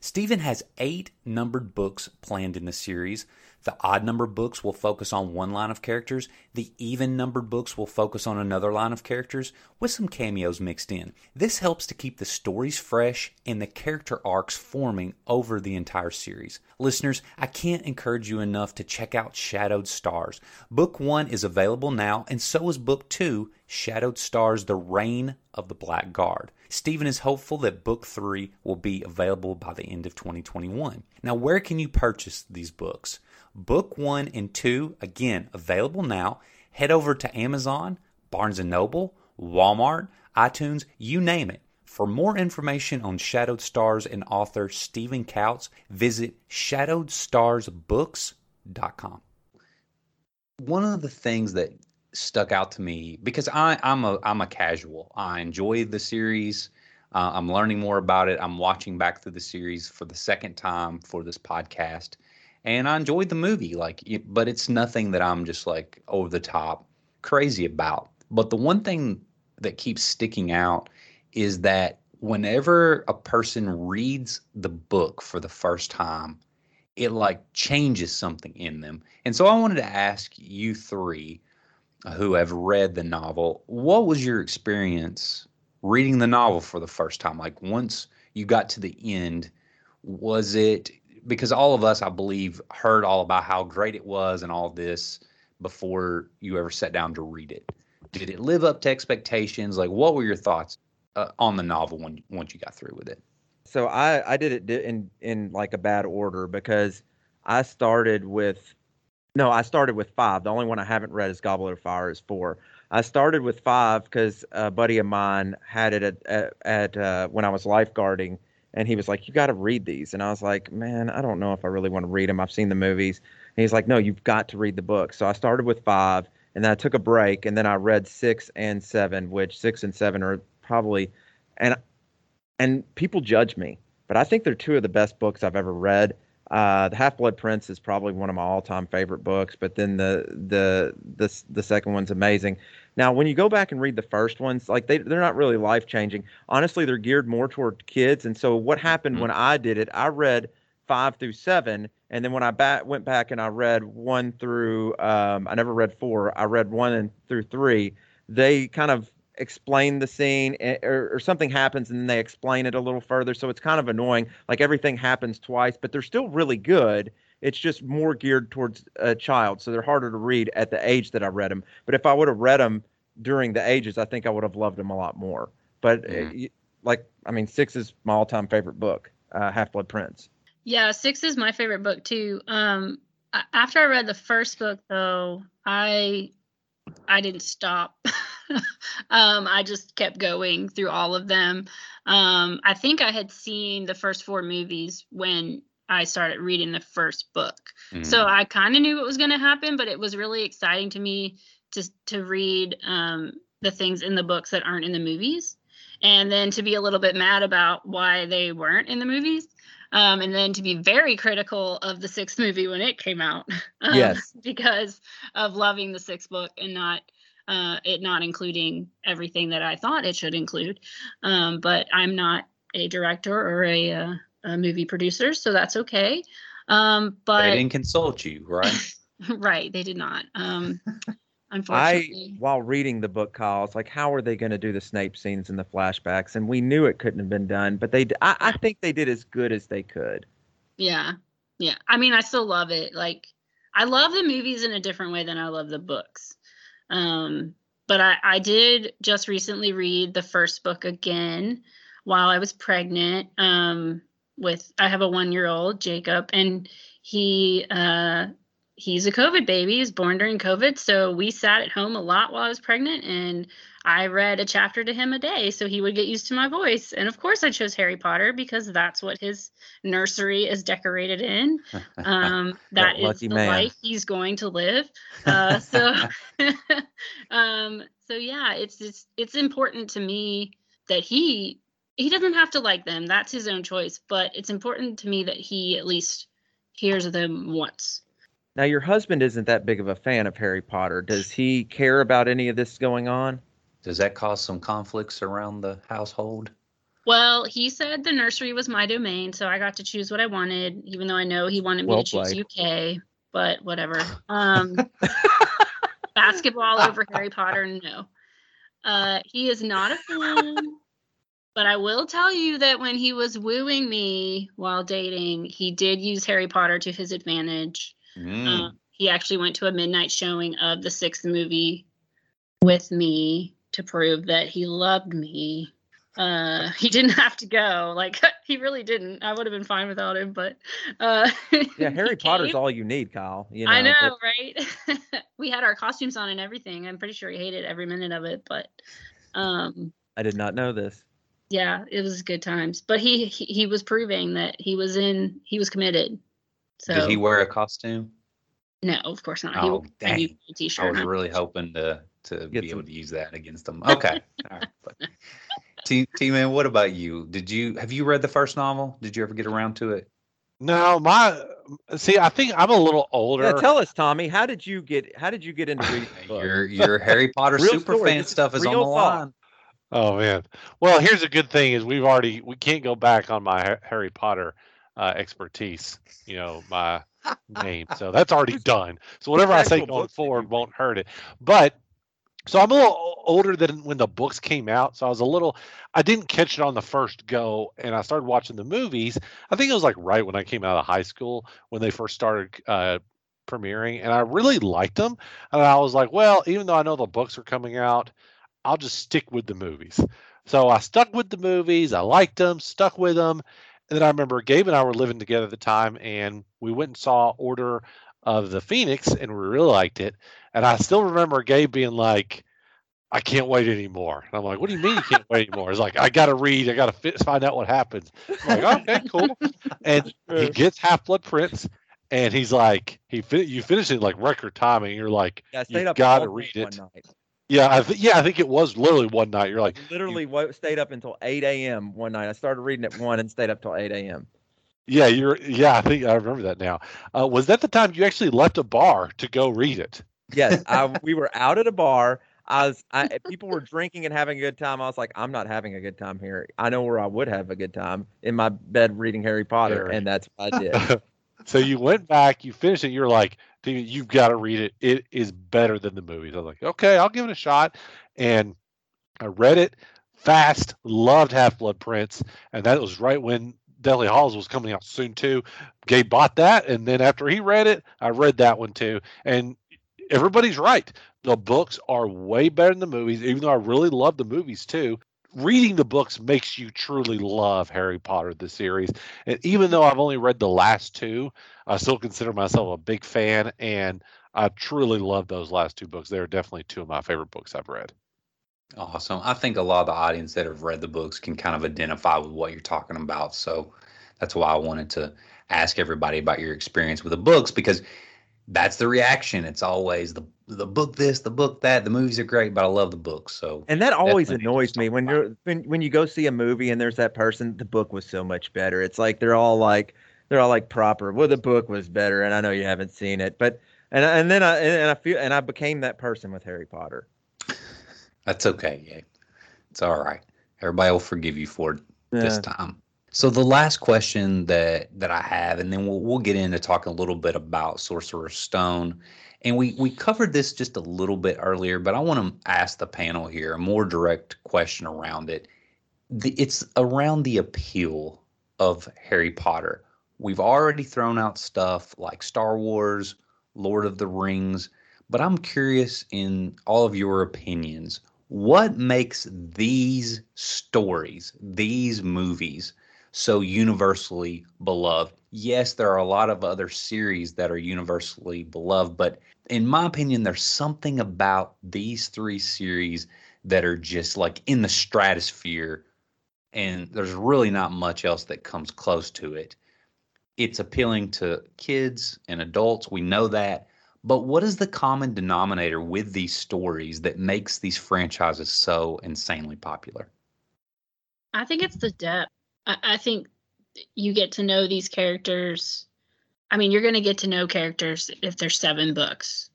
Stephen has eight numbered books planned in the series. The odd numbered books will focus on one line of characters. The even numbered books will focus on another line of characters with some cameos mixed in. This helps to keep the stories fresh and the character arcs forming over the entire series. Listeners, I can't encourage you enough to check out Shadowed Stars. Book 1 is available now, and so is Book 2, Shadowed Stars The Reign of the Black Guard. Stephen is hopeful that Book 3 will be available by the end of 2021. Now, where can you purchase these books? Book 1 and 2, again, available now. Head over to Amazon, Barnes & Noble, Walmart, iTunes, you name it. For more information on Shadowed Stars and author Stephen Couts, visit shadowedstarsbooks.com. One of the things that stuck out to me because I, I'm a I'm a casual. I enjoy the series. Uh, I'm learning more about it. I'm watching back through the series for the second time for this podcast, and I enjoyed the movie. Like, but it's nothing that I'm just like over the top crazy about. But the one thing that keeps sticking out is that whenever a person reads the book for the first time, it like changes something in them. And so I wanted to ask you three who have read the novel, what was your experience reading the novel for the first time? Like once you got to the end, was it because all of us, I believe, heard all about how great it was and all this before you ever sat down to read it? Did it live up to expectations? Like, what were your thoughts uh, on the novel when once you got through with it? So I I did it in in like a bad order because I started with no, I started with five. The only one I haven't read is Goblet of Fire is four. I started with five because a buddy of mine had it at at, at uh, when I was lifeguarding, and he was like, "You got to read these," and I was like, "Man, I don't know if I really want to read them. I've seen the movies." And he's like, "No, you've got to read the book." So I started with five, and then I took a break, and then I read six and seven, which six and seven are probably, and and people judge me, but I think they're two of the best books I've ever read. Uh, the Half Blood Prince is probably one of my all-time favorite books, but then the the the the second one's amazing. Now, when you go back and read the first ones, like they they're not really life changing. Honestly, they're geared more toward kids. And so, what happened Mhm. when I did it? I read five through seven, and then when I ba- went back and I read one through, um, I never read four. I read one and through three. They kind of explain the scene eh, or, or something happens and then they explain it a little further so it's kind of annoying like everything happens twice but they're still really good it's just more geared towards a child so they're harder to read at the age that i read them but if i would have read them during the ages i think i would have loved them a lot more but uh, Mhm. y- like i mean six is my all-time favorite book uh, half blood prince Yeah, six is my favorite book too. Um, after I read the first book, though, I I didn't stop. *laughs* *laughs* um, I just kept going through all of them. Um, I think I had seen the first four movies when I started reading the first book. So I kind of knew what was going to happen, but it was really exciting to me to to read um, the things in the books that aren't in the movies, and then to be a little bit mad about why they weren't in the movies, um, and then to be very critical of the sixth *laughs* movie when it came out. *laughs* um, Yes. because of loving the sixth book and not uh, it not including everything that I thought it should include. Um, but I'm not a director or a, uh, a movie producer, so that's okay. Um, but they didn't consult you, right? *laughs* right, they did not. Um, *laughs* I, unfortunately, while reading the book, Kyle, it's like, how are they going to do the Snape scenes and the flashbacks? And we knew it couldn't have been done, but they—I think they did as good as they could. yeah, yeah. I mean, I still love it. Like, I love the movies in a different way than I love the books. Um, but I, I did just recently read the first book again while I was pregnant. Um, with I have a one year old Jacob, and he uh, he's a COVID baby. He was born during COVID, so we sat at home a lot while I was pregnant, and I read a chapter to him a day so he would get used to my voice. And of course, I chose Harry Potter because that's what his nursery is decorated in. Um, *laughs* That that is the man. life he's going to live. *laughs* Uh, so, *laughs* um, so yeah, it's it's it's important to me that he he doesn't have to like them. That's his own choice. But it's important to me that he at least hears them once. Now, your husband isn't that big of a fan of Harry Potter. Does he care about any of this going on? Does that cause some conflicts around the household? Well, he said the nursery was my domain, so I got to choose what I wanted, even though I know he wanted me Well to choose played. UK. But whatever. Um, *laughs* basketball over Harry Potter, no. Uh, he is not a fan. But I will tell you that when he was wooing me while dating, he did use Harry Potter to his advantage. Mm. Um, he actually went to a midnight showing of the sixth movie with me to prove that he loved me. Uh, *laughs* he didn't have to go. Like *laughs* he really didn't. I would have been fine without him, but uh, *laughs* Yeah, Harry Potter's all you need, Kyle. You know, I know, but- right? we had our costumes on and everything. I'm pretty sure he hated every minute of it, but um, I did not know this. yeah, it was good times. But he, he he was proving that he was in. He was committed. So Did he wear a costume? no, of course not. he Oh, wore a new dang. t-shirt. I was huh? really hoping to to Get be some- able to use that against them. *laughs* Okay. All right. But T T man, what about you? Did you have you read the first novel? Did you ever get around to it? No, my see, I think I'm a little older. Yeah, tell us, Tommy. How did you get? How did you get into reading? *laughs* the? Your your Harry Potter Real super story. fan This stuff is on the talk. line. Oh man. Well, here's a good thing is we've already we can't go back on my Harry Potter uh, expertise, you know, my *laughs* name. So that's already done. So whatever I say going books did you forward won't hurt it. But so I'm a little older than when the books came out. So I was a little, I didn't catch it on the first go. And I started watching the movies. I think it was like right when I came out of high school when they first started uh, premiering. And I really liked them. And I was like, well, even though I know the books are coming out, I'll just stick with the movies. So I stuck with the movies. I liked them, stuck with them. And then I remember Gabe and I were living together at the time, and we went and saw Order of the Phoenix, and we really liked it. And I still remember Gabe being like, I can't wait anymore. And I'm like, what do you mean you can't wait anymore? It's like, I got to read. I got to find out what happens. I'm like, okay, cool. And *laughs* he gets Half Blood Prince, and he's like, he fin- you finish it like record timing. You're like, Yeah, up gotta all read it. Night. Yeah, I th- yeah, I think it was literally one night. You're like, Literally wo- stayed up until 8 a.m. one night. I started reading at 1 and stayed up till 8 a.m. yeah, you're, yeah, I think I remember that now. Uh, was that the time you actually left a bar to go read it? Yes, *laughs* I, we were out at a bar. I was, I, people were drinking and having a good time. I was like, I'm not having a good time here. I know where I would have a good time in my bed reading Harry Potter, Harry. and that's what I did. *laughs* so you went back, you finished it. You're like, you've got to read it. It is better than the movies. I was like, okay, I'll give it a shot. And I read it fast, loved Half Blood Prince. And that was right when Deathly Hallows was coming out soon, too. Gabe bought that. And then after he read it, I read that one, too. And everybody's right. The books are way better than the movies, even though I really love the movies, too. Reading the books makes you truly love Harry Potter, the series. And even though I've only read the last two, I still consider myself a big fan, and I truly love those last two books. They're definitely two of my favorite books I've read. Awesome. I think a lot of the audience that have read the books can kind of identify with what you're talking about. So that's why I wanted to ask everybody about your experience with the books because that's the reaction. It's always the the book this, the book that. The movies are great, but I love the books. So And that always annoys me when you're when when you go see a movie and there's that person. The book was so much better. It's like they're all like they're all like proper. Well, the book was better, and I know you haven't seen it, but and and then I and I feel and I became that person with Harry Potter. that's okay. Yeah, it's all right. Everybody will forgive you for it this time. So the last question that that I have, and then we'll we'll get into talking a little bit about Sorcerer's Stone, and we we covered this just a little bit earlier, but I want to ask the panel here a more direct question around it. The, it's around the appeal of Harry Potter. We've already thrown out stuff like Star Wars, Lord of the Rings, but I'm curious in all of your opinions, what makes these stories, these movies, so universally beloved? Yes, there are a lot of other series that are universally beloved, but in my opinion, there's something about these three series that are just like in the stratosphere, and there's really not much else that comes close to it. It's appealing to kids and adults, we know that. But what is the common denominator with these stories that makes these franchises so insanely popular? I think it's the depth. I, I think you get to know these characters. I mean, you're going to get to know characters if there's seven books.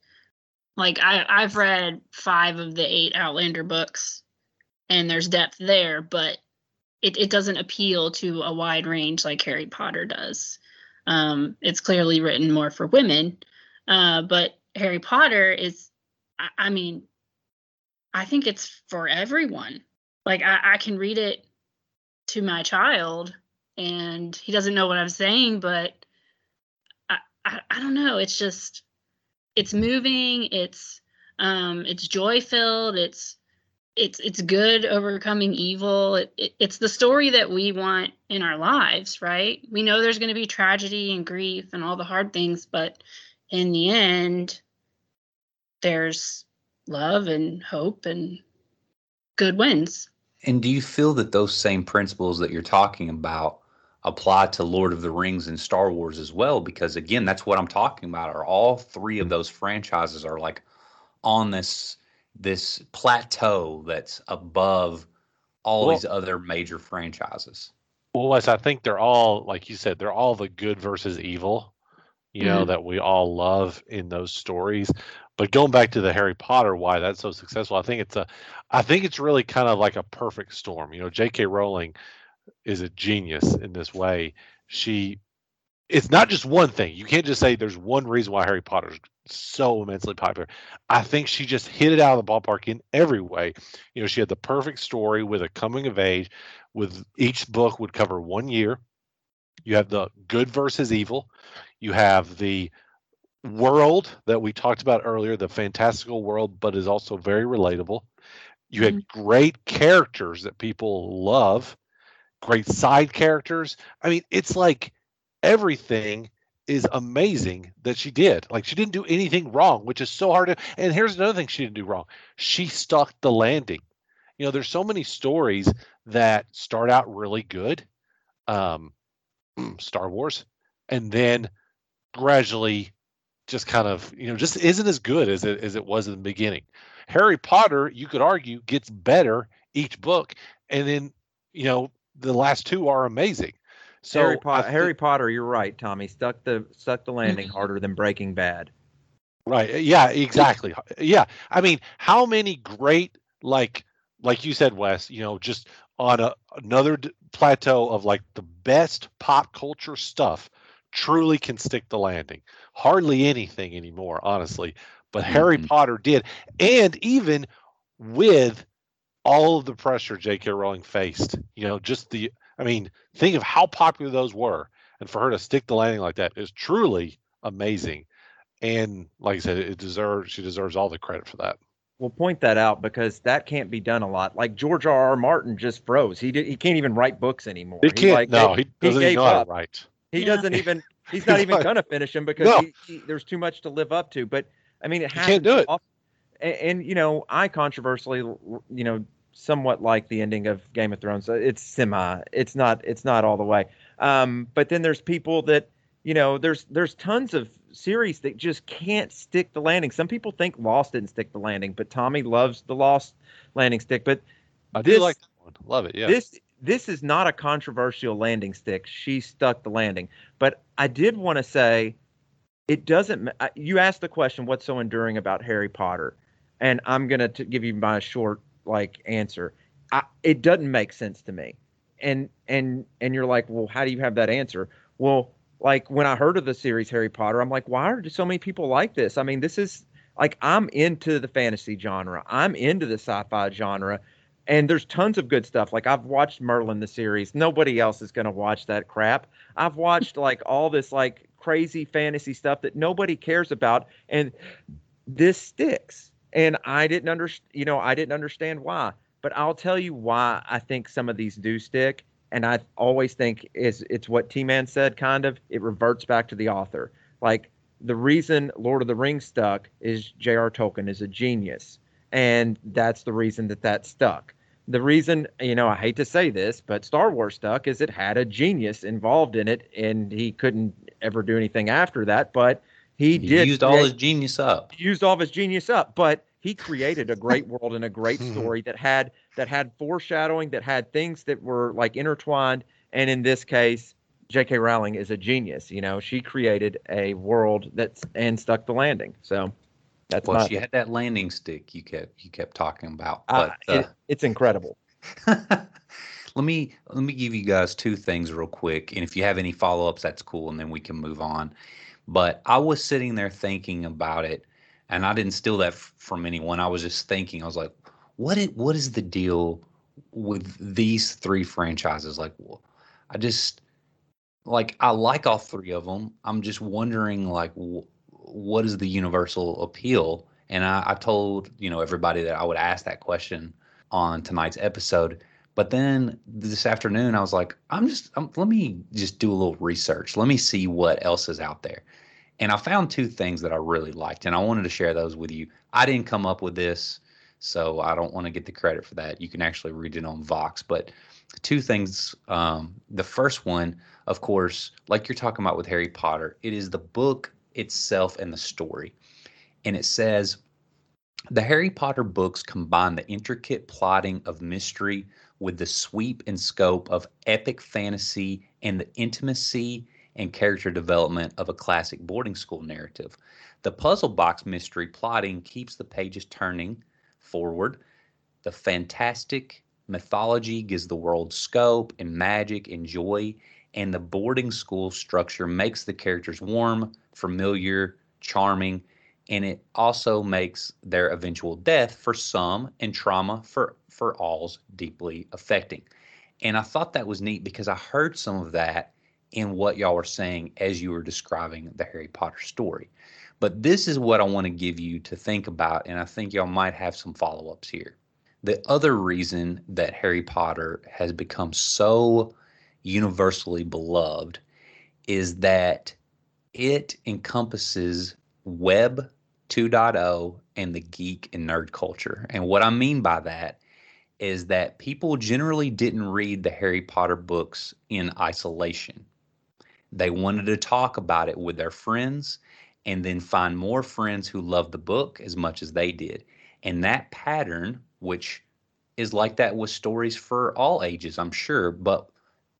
Like I, I've read five of the eight Outlander books, and there's depth there, but it, it doesn't appeal to a wide range like Harry Potter does. Um, it's clearly written more for women, uh, but Harry Potter is, I, I mean, I think it's for everyone. Like I, I can read it to my child and he doesn't know what I'm saying, but I, I, I don't know. It's just it's moving, it's um it's joy filled, it's it's it's good overcoming evil. It, it, it's the story that we want in our lives, right? We know there's going to be tragedy and grief and all the hard things, but in the end there's love and hope and good wins. And do you feel that those same principles that you're talking about apply to Lord of the Rings and Star Wars as well? Because again, that's what I'm talking about. Are all three of those franchises are like on this this plateau that's above all Well- these other major franchises. Well, Wes, I think they're all, like you said, they're all the good versus evil, you know, mm-hmm. that we all love in those stories. But going back to the Harry Potter, why that's so successful, I think it's a, I think it's really kind of like a perfect storm. You know, J.K. Rowling is a genius in this way. She it's not just one thing. You can't just say there's one reason why Harry Potter is so immensely popular. I think she just hit it out of the ballpark in every way. You know, she had the perfect story with a coming of age, with each book would cover one year. You have the good versus evil. You have the world that we talked about earlier, the fantastical world, but is also very relatable. You had mm-hmm. great characters that people love, great side characters. I mean, it's like everything is amazing that she did. Like she didn't do anything wrong, which is so hard to. And here's another thing she didn't do wrong. She stuck the landing. You know, there's so many stories that start out really good, um, Star Wars, and then gradually just kind of you know just isn't as good as it as it was in the beginning. Harry Potter, you could argue, gets better each book, and then you know the last two are amazing. So Harry, po- Harry Potter, you're right, Tommy. Stuck the stuck the landing *laughs* harder than Breaking Bad. Right. Yeah. Exactly. yeah. I mean, how many great like like you said, Wes? You know, just on a, another d- plateau of like the best pop culture stuff truly can stick the landing. Hardly anything anymore, honestly. But mm-hmm. Harry Potter did, and even with all of the pressure J.K. Rowling faced, you know, just the I mean, think of how popular those were, and for her to stick the landing like that is truly amazing. And like I said, it deserves she deserves all the credit for that. We'll point that out because that can't be done a lot. Like George R. R. Martin just froze. He did, he can't even write books anymore. He can't. Like, no, he, he doesn't he know how to write. He yeah. doesn't even. *laughs* He's not even gonna finish them because no. he, there's too much to live up to. But I mean, it happens. Can't do it. and, and, you know, I controversially, you know, somewhat like the ending of Game of Thrones. It's semi. It's not. It's not all the way. Um, but then there's people that you know. There's there's tons of series that just can't stick the landing. Some people think Lost didn't stick the landing, but Tommy loves the Lost landing stick. But I this, do like that one. Love it. Yeah. This this is not a controversial landing stick. She stuck the landing. But I did want to say, it doesn't. You asked the question, what's so enduring about Harry Potter? And I'm gonna give you my short like answer. I, it doesn't make sense to me. And and and you're like, well, how do you have that answer? Well, like when I heard of the series Harry Potter, I'm like, why are so many people like this? I mean, this is like I'm into the fantasy genre. I'm into the sci-fi genre. And there's tons of good stuff. Like I've watched Merlin the series. Nobody else is going to watch that crap. I've watched *laughs* like all this like crazy fantasy stuff that nobody cares about and this sticks and I didn't understand. You know, I didn't understand why. But I'll tell you why I think some of these do stick, and I always think is it's what T Man said. Kind of, it reverts back to the author. Like the reason Lord of the Rings stuck is J.R. Tolkien is a genius, and that's the reason that that stuck. The reason, you know, I hate to say this, but Star Wars stuck is it had a genius involved in it, and he couldn't ever do anything after that. But he, he did used all his genius up. Used all of his genius up, but he created a great *laughs* world and a great hmm. story that had that had foreshadowing, that had things that were like intertwined. And in this case, J.K. Rowling is a genius. You know, she created a world that's and stuck the landing. So that's well, my, she had that landing stick you kept you kept talking about. Uh, but uh, it, it's incredible. *laughs* let me let me give you guys two things real quick, and if you have any follow ups, that's cool, and then we can move on. But I was sitting there thinking about it and I didn't steal that f- from anyone. I was just thinking, I was like, what is, what is the deal with these three franchises? Like, I just like I like all three of them. I'm just wondering, like, what is the universal appeal? And I, I told you know everybody that I would ask that question on tonight's episode. But then this afternoon, I was like, I'm just I'm, let me just do a little research. Let me see what else is out there. And I found two things that I really liked, and I wanted to share those with you. I didn't come up with this, so I don't want to get the credit for that. You can actually read it on Vox. But two things. Um, the first one, of course, like you're talking about with Harry Potter, it is the book itself and the story. And it says the Harry Potter books combine the intricate plotting of mystery with the sweep and scope of epic fantasy and the intimacy and character development of a classic boarding school narrative. The puzzle box mystery plotting keeps the pages turning forward. The fantastic mythology gives the world scope and magic and joy, and the boarding school structure makes the characters warm, familiar, charming, and it also makes their eventual death for some and trauma for for all's deeply affecting. And I thought that was neat because I heard some of that in what y'all were saying as you were describing the Harry Potter story. But this is what I want to give you to think about, and I think y'all might have some follow ups here. The other reason that Harry Potter has become so universally beloved is that it encompasses Web 2.0 and the geek and nerd culture. And what I mean by that is that people generally didn't read the Harry Potter books in isolation. They wanted to talk about it with their friends and then find more friends who loved the book as much as they did. And that pattern, which is like that with stories for all ages, I'm sure, but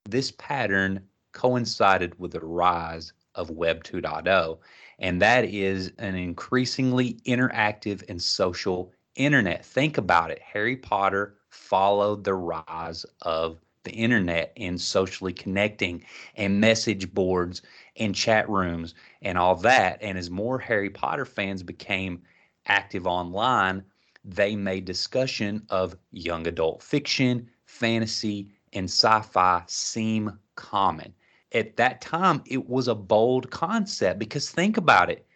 this pattern coincided with the rise of Web 2.0, and that is an increasingly interactive and social internet. Think about it. Harry Potter followed the rise of the internet and socially connecting and message boards and chat rooms and all that. And as more Harry Potter fans became active online, they made discussion of young adult fiction, fantasy, and sci fi seem common. At that time, it was a bold concept because think about it.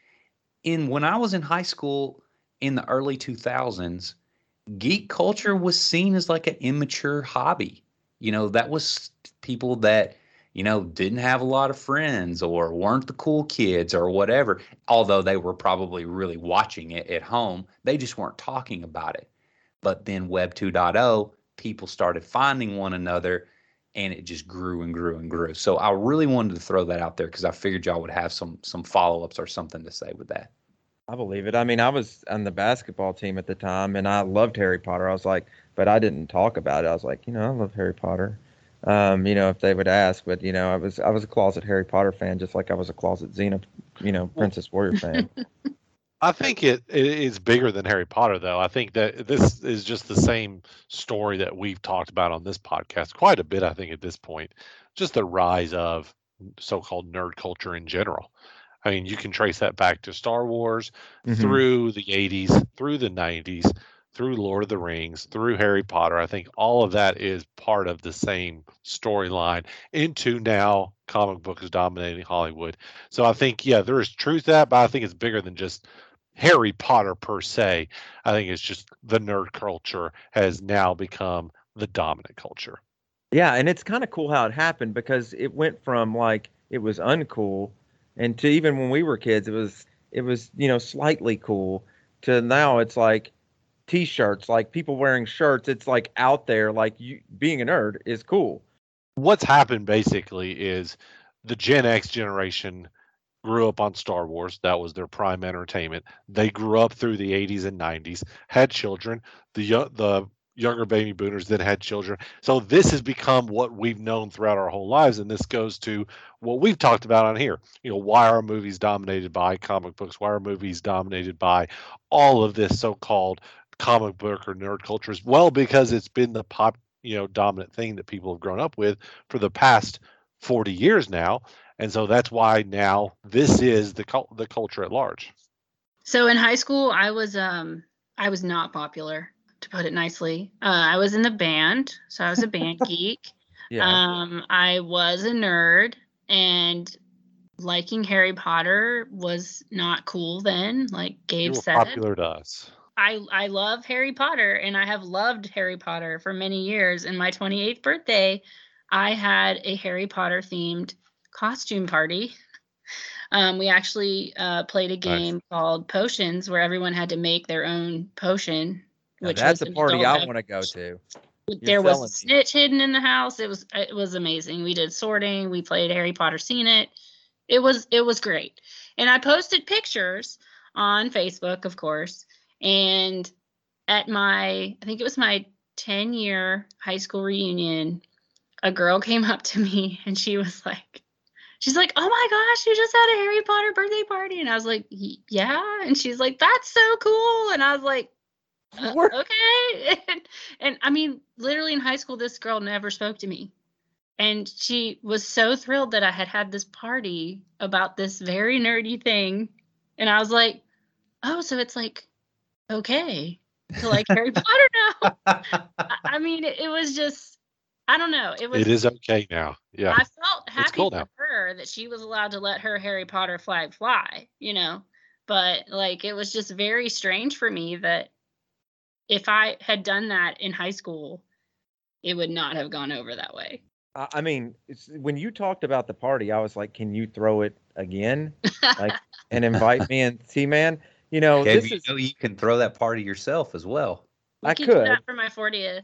In when I was in high school in the early 2000s, geek culture was seen as like an immature hobby. You know, that was people that, you know, didn't have a lot of friends or weren't the cool kids or whatever. Although they were probably really watching it at home, they just weren't talking about it. But then Web 2.0, people started finding one another and it just grew and grew and grew. So I really wanted to throw that out there because I figured y'all would have some some follow-ups or something to say with that. I believe it. I mean, I was on the basketball team at the time, and I loved Harry Potter. I was like, but I didn't talk about it. I was like, you know, I love Harry Potter. Um, you know, if they would ask, but you know, I was I was a closet Harry Potter fan, just like I was a closet Xena, you know, Princess Warrior fan. *laughs* I think it, it is bigger than Harry Potter, though. I think that this is just the same story that we've talked about on this podcast quite a bit. I think at this point, just the rise of so-called nerd culture in general. I mean, you can trace that back to Star Wars Mhm. through the 80s, through the 90s, through Lord of the Rings, through Harry Potter. I think all of that is part of the same storyline into now comic book is dominating Hollywood. So I think, yeah, there is truth to that, but I think it's bigger than just Harry Potter per se. I think it's just the nerd culture has now become the dominant culture. Yeah, and it's kind of cool how it happened because it went from like it was uncool, and to even when we were kids, it was it was you know slightly cool. To now, it's like t-shirts, like people wearing shirts. It's like out there, like you being a nerd is cool. what's happened basically is the Gen X generation grew up on Star Wars. That was their prime entertainment. They grew up through the 80s and 90s, had children. The the younger baby boomers then had children. So this has become what we've known throughout our whole lives and this goes to what we've talked about on here. You know, why are movies dominated by comic books? Why are movies dominated by all of this so-called comic book or nerd culture well because it's been the pop you know dominant thing that people have grown up with for the past 40 years now and so that's why now this is the cul- the culture at large So in high school, I was um I was not popular, to put it nicely. Uh, I was in the band, so I was a *laughs* band geek. Yeah, Um, I was a nerd, and liking Harry Potter was not cool then. Like you Gabe were said, popular to us I I love Harry Potter, and I have loved Harry Potter for many years. And my 28th birthday, I had a Harry Potter themed costume party. Um, we actually uh, played a game called Potions, where everyone had to make their own potion. Now Which that's a party I want to go to. there was a me. snitch hidden in the house. It was it was amazing. We did sorting. We played Harry Potter Seen It. It was it was great. And I posted pictures on Facebook, of course. And at my I think it was my 10 year high school reunion, a girl *laughs* came up to me and she was like She's like, "Oh my gosh, you just had a Harry Potter birthday party." And I was like, "Yeah." And she's like, "That's so cool." And I was like, uh, okay. *laughs* And, and I mean, literally in high school, this girl never spoke to me. and she was so thrilled that I had had this party about this very nerdy thing. And I was like, oh, so it's like, okay to like Harry *laughs* Potter now. *laughs* I, I mean, it, it was just, I don't know. It was. It is okay now. Yeah. I felt happy cool for now. her that she was allowed to let her Harry Potter flag fly, you know. But like, it was just very strange for me that if I had done that in high school, it would not have gone over that way. I I mean, it's, when you talked about the party, I was like, "Can you throw it again, *laughs* like, and invite me and T Man?" You know, Kev, this you is know you can throw that party yourself as well. We I can do could. that for my 40th.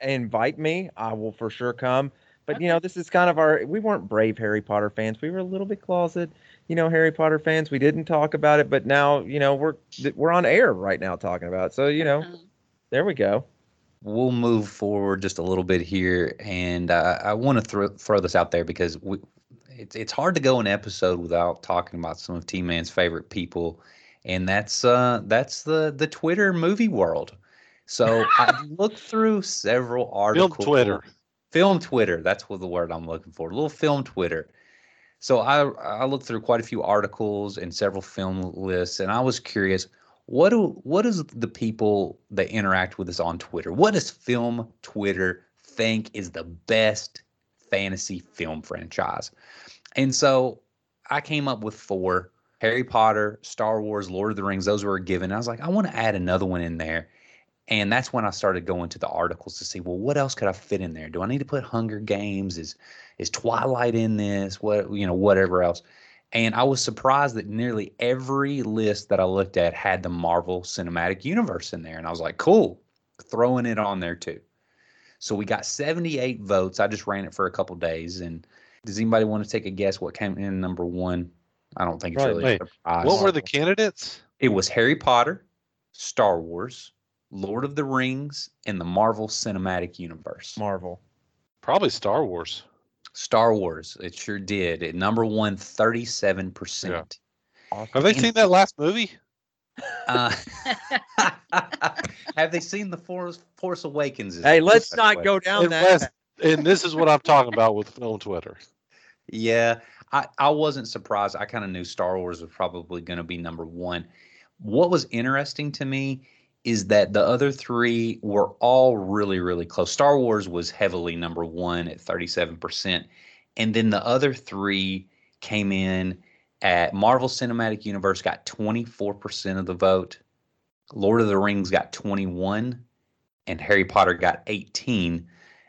Invite me. I will for sure come. But you know, this is kind of our. We weren't brave Harry Potter fans. We were a little bit closet, you know, Harry Potter fans. We didn't talk about it, but now, you know, we're we're on air right now talking about. It. So you know, Um, there we go. We'll move forward just a little bit here, and uh, I want to throw throw this out there because we, it's it's hard to go an episode without talking about some of T Man's favorite people, and that's uh that's the the Twitter movie world. So *laughs* I looked through several articles. Film. Twitter. film Twitter. That's what the word I'm looking for. A little film Twitter. So I I looked through quite a few articles and several film lists, and I was curious. What do what does the people that interact with us on Twitter? What does film Twitter think is the best fantasy film franchise? And so I came up with four: Harry Potter, Star Wars, Lord of the Rings. Those were a given. I was like, I want to add another one in there. And that's when I started going to the articles to see, well, what else could I fit in there? Do I need to put Hunger Games? Is is Twilight in this? What you know, whatever else. And I was surprised that nearly every list that I looked at had the Marvel Cinematic Universe in there. And I was like, cool, throwing it on there too. So we got 78 votes. I just ran it for a couple days. And does anybody want to take a guess what came in number one? I don't think it's Right, really wait, a surprise. What were the candidates? It was Harry Potter, Star Wars, Lord of the Rings, and the Marvel Cinematic Universe. Marvel. Probably Star Wars. Star Wars, it sure did. At number one, 37%. Have they And- seen that last movie? *laughs* Uh, *laughs* have they seen the Force Force Awakens? Hey, let's not way. go down Unless- that. and this is what I'm talking about with film Twitter. Yeah, I, I wasn't surprised. I kind of knew Star Wars was probably going to be number one. What was interesting to me is that the other three were all really, really close. Star Wars was heavily number one at 37%. And then the other three came in at Marvel Cinematic Universe got 24% of the vote. Lord of the Rings got 21 and Harry Potter got 18.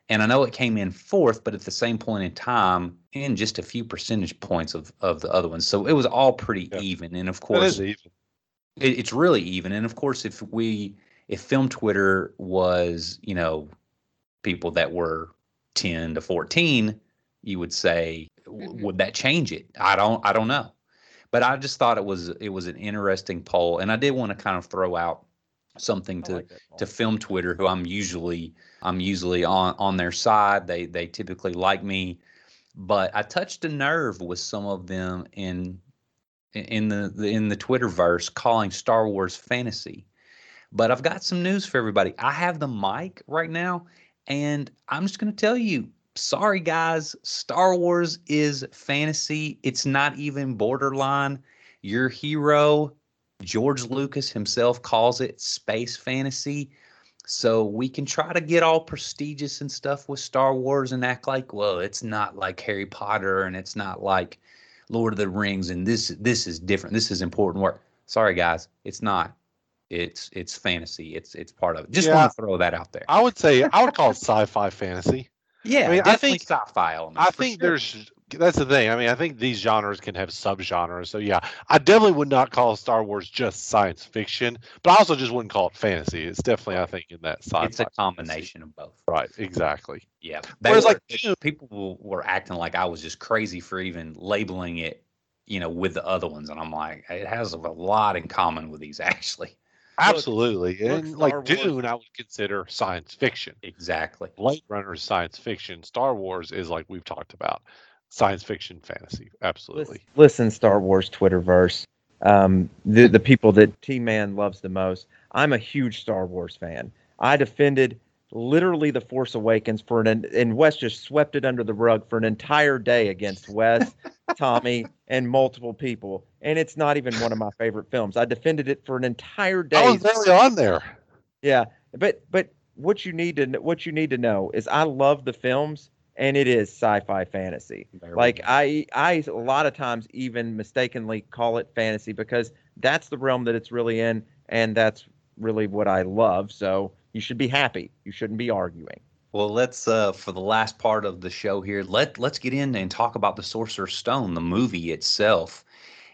And I know it came in fourth, but at the same point in time, in just a few percentage points of, of the other ones. So it was all pretty Yeah. even. And of course, even. It, it's really even. And of course, if we, if film Twitter was, you know, people that were 10 to 14, you would say, Mhm. would that change it? I don't, I don't know. But I just thought it was, it was an interesting poll. And I did want to kind of throw out something to, like to film Twitter, who I'm usually I'm usually on on their side. They they typically like me, but I touched a nerve with some of them in in the, in the Twitterverse calling Star Wars fantasy. But I've got some news for everybody. I have the mic right now, and I'm just going to tell you. Sorry, guys. Star Wars is fantasy. It's not even borderline. Your hero, George Lucas himself, calls it space fantasy. So we can try to get all prestigious and stuff with Star Wars and act like, well, it's not like Harry Potter and it's not like Lord of the Rings and this this is different. This is important work. Sorry guys, it's not. It's it's fantasy. It's it's part of it. Just Yeah. want to throw that out there. I would say I would call it sci-fi fantasy. Yeah, I mean, I think- sci-fi elements. I think sure. there's that's the thing. I mean, I think these genres can have subgenres. So yeah, I definitely would not call Star Wars just science fiction, but I also just wouldn't call it fantasy. It's definitely, I think, in that sci-fi. it's a fantasy. combination of both. Right. Exactly. Yeah. Whereas, were- like, Dune- people were acting like I was just crazy for even labeling it, you know, with the other ones, and I'm like, it has a lot in common with these *laughs* actually. Absolutely. look, and Star like Wars- Dune, I would consider science fiction. Exactly. Blade Runner is science fiction. Star Wars is like we've talked about, science fiction, fantasy. Absolutely. Listen, Star Wars Twitterverse. Um, the the people that T Man loves the most. I'm a huge Star Wars fan. I defended literally The Force Awakens for an and Wes just swept it under the rug for an entire day against Wes, *laughs* Tommy, and multiple people. And it's not even one of my favorite films. I defended it for an entire day. I was really on there. Yeah, but but what you need to what you need to know is I love the films and it is sci-fi fantasy. Very Like. I I a lot of times even mistakenly call it fantasy because that's the realm that it's really in and that's really what I love. So you should be happy. You shouldn't be arguing. Well, let's uh for the last part of the show here, let let's get in and talk about the Sorcerer's Stone, the movie itself.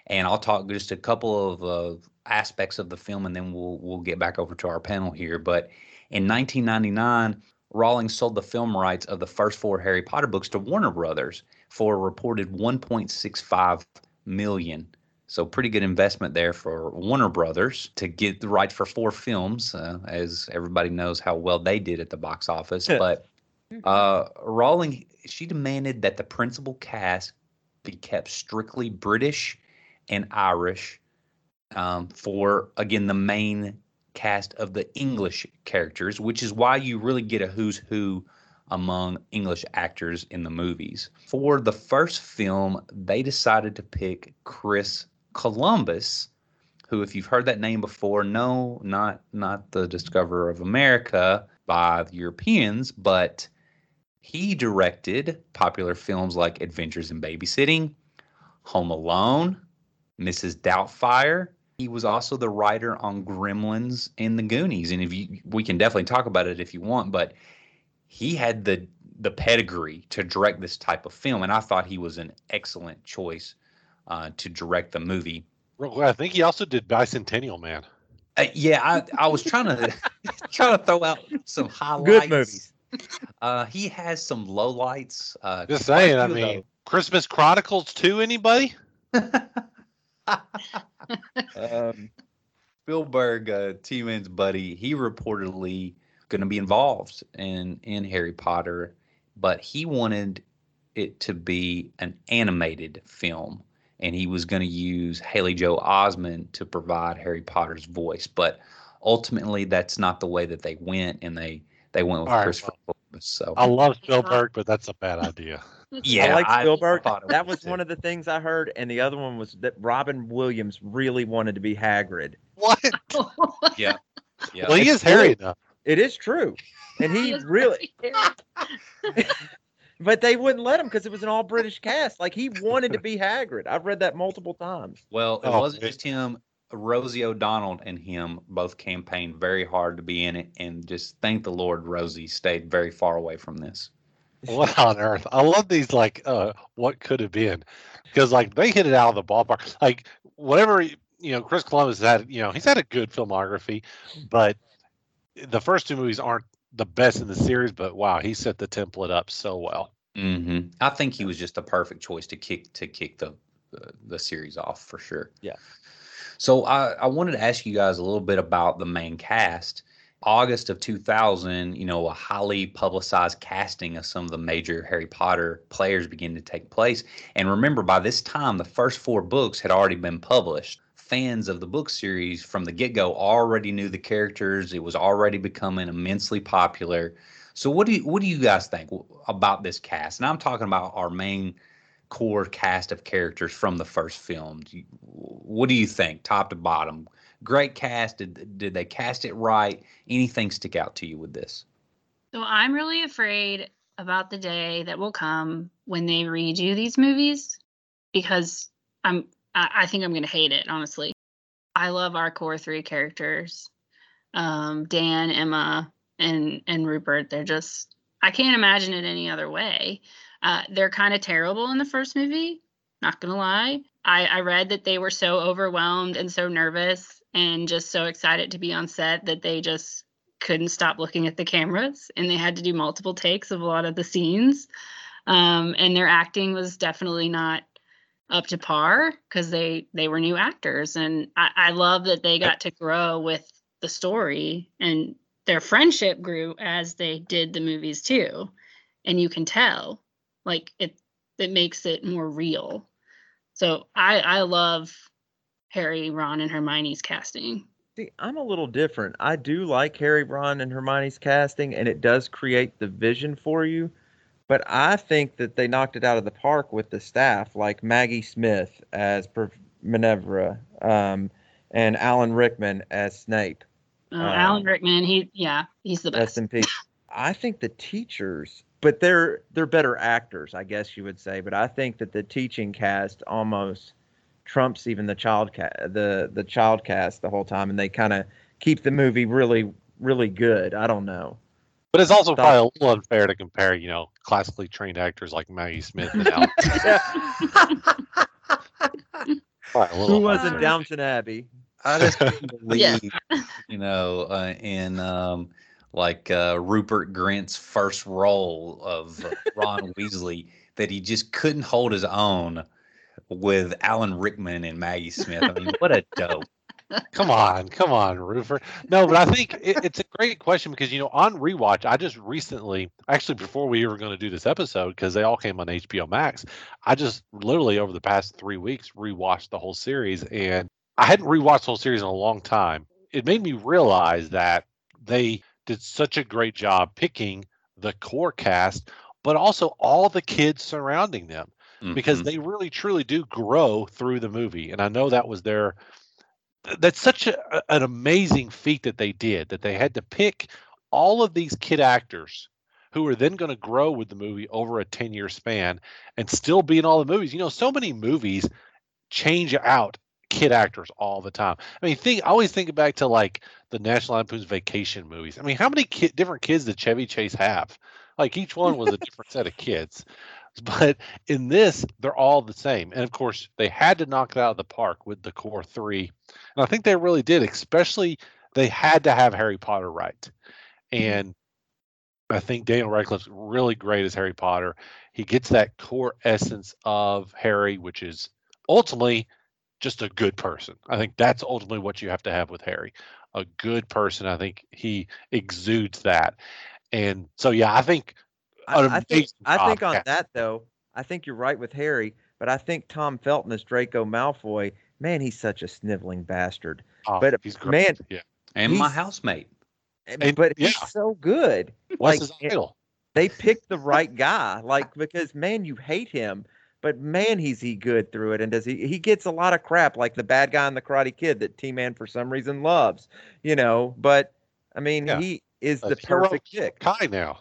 And I'll talk just a couple of uh, aspects of the film and then we'll we'll get back over to our panel here. But in 1999, Rowlings sold the film rights of the first four Harry Potter books to Warner Brothers for a reported 1.65 million. So pretty good investment there for Warner Brothers to get the rights for four films, uh, as everybody knows how well they did at the box office. but uh, Rowling, she demanded that the principal cast be kept strictly British and Irish um, for again the main cast of the English characters, which is why you really get a who's who among English actors in the movies. For the first film, they decided to pick Chris Columbus, who, if you've heard that name before, no, not not the discoverer of America by the Europeans, but he directed popular films like Adventures in Babysitting, Home Alone, Mrs. Doubtfire. He was also the writer on Gremlins and The Goonies, and if you, we can definitely talk about it if you want, but he had the the pedigree to direct this type of film, and I thought he was an excellent choice uh, to direct the movie. Well, I think he also did Bicentennial Man. Uh, yeah, I, I was trying to *laughs* trying to throw out some *laughs* highlights. Good movies. Uh, he has some lowlights. Uh, Just saying. I few of mean, Christmas Chronicles 2, anybody? *laughs* Um, Spielberg, uh, T Man's buddy, he reportedly going to be involved in in Harry Potter, but he wanted it to be an animated film, and he was going to use Haley Joel Osment to provide Harry Potter's voice. But ultimately, that's not the way that they went, and they they went with All right, Christopher Columbus. So I love Spielberg, but that's a bad idea. Yeah, I like Spielberg. thought it that was too. one of the things I heard, and the other one was that Robin Williams really wanted to be Hagrid. What? *laughs* Yeah, yeah. well, he It's is hairy true. enough. It is true, and he really. *laughs* But they wouldn't let him because it was an all British cast. Like he wanted to be Hagrid. I've read that multiple times. Well, it Oh, wasn't it- just him. Rosie O'Donnell and him both campaigned very hard to be in it, and just thank the Lord Rosie stayed very far away from this. What on earth? I love these like uh what could have been. Because like they hit it out of the ballpark. Like whatever you know, Chris Columbus had, you know, he's had a good filmography, but the first two movies aren't the best in the series, but wow, he set the template up so well. hmm I think he was just the perfect choice to kick to kick the the, the series off for sure. Yeah. So I I wanted to ask you guys a little bit about the main cast. August of 2000, you know, a highly publicized casting of some of the major Harry Potter players began to take place. And remember, by this time, the first four books had already been published. Fans of the book series from the get go already knew the characters. It was already becoming immensely popular. So, what do you what do you guys think about this cast? And I'm talking about our main core cast of characters from the first film. What do you think, top to bottom? Great cast. Did did they cast it right? Anything stick out to you with this? So I'm really afraid about the day that will come when they redo these movies because I'm I, think I'm gonna hate it, honestly. I love our core three characters. Um, Dan, Emma, and and Rupert. They're just I can't imagine it any other way. Uh, they're kind of terrible in the first movie, not gonna lie. I, I read that they were so overwhelmed and so nervous and just so excited to be on set that they just couldn't stop looking at the cameras and they had to do multiple takes of a lot of the scenes. Um, and their acting was definitely not up to par because they they were new actors and I, I love that they got to grow with the story and their friendship grew as they did the movies too. And you can tell like it it makes it more real. So i i love harry ron and hermione's casting See, I'm a little different. I do like Harry, Ron, and Hermione's casting, and it does create the vision for you. But I think that they knocked it out of the park with the staff, like Maggie Smith as Prof- Minerva, um, and Alan Rickman as Snape. Uh, Alan Rickman, he yeah, he's the best. peace. I think the teachers, but they're they're better actors, I guess you would say. But I think that the teaching cast almost trumps even the child cast, the the child cast the whole time, and they kind of keep the movie really really good. I don't know. But it's also probably a little unfair to compare, you know, classically trained actors like Maggie Smith and Alan. *laughs* Probably Who wasn't unfair. Downton Abbey? I just *laughs* couldn't Yeah. believe, you know, uh, in um, like uh, Rupert Grint's first role of uh, Ron *laughs* Weasley, that he just couldn't hold his own with Alan Rickman and Maggie Smith. I mean, *laughs* what a dope. Come on, come on, Roofer. No, but I think it, it's a great question because you know on rewatch, I just recently, actually before we were going to do this episode, because they all came on HBO Max, I just literally over the past three weeks rewatched the whole series, and I hadn't rewatched the whole series in a long time. It made me realize that they did such a great job picking the core cast, but also all the kids surrounding them because Mhm. they really truly do grow through the movie and i know that was their that's such a, an amazing feat that they did that they had to pick all of these kid actors who are then going to grow with the movie over a 10 year span and still be in all the movies. You know so many movies change out kid actors all the time. I mean think i always think back to like the national lampoon's vacation movies. I mean how many kid, different kids did chevy chase have? Like each one was a different set of kids *laughs* but in this they're all the same. And of course they had to knock it out of the park with the core three. And i think they really did especially they had to have harry potter right. Mm-hmm. And i think daniel radcliffe's really great as harry potter. He gets that core essence of harry which is ultimately just a good person. I think that's ultimately what you have to have with harry. A good person i think he exudes that. And so yeah i think I, I think I think on that though, I think you're right with Harry, but I think Tom Felton as Draco Malfoy, man, he's such a sniveling bastard. Oh, but, he's great. man, yeah. and my housemate. Eh, and- but he's so good. What's like, his it- idol? They picked the right guy, like because man, you hate him, but man, he's he good through it. And does he? He gets a lot of crap, like the bad guy in the Karate Kid that T Man for some reason loves, you know. But I mean, Yeah. he is A the perfect pick. Kai now.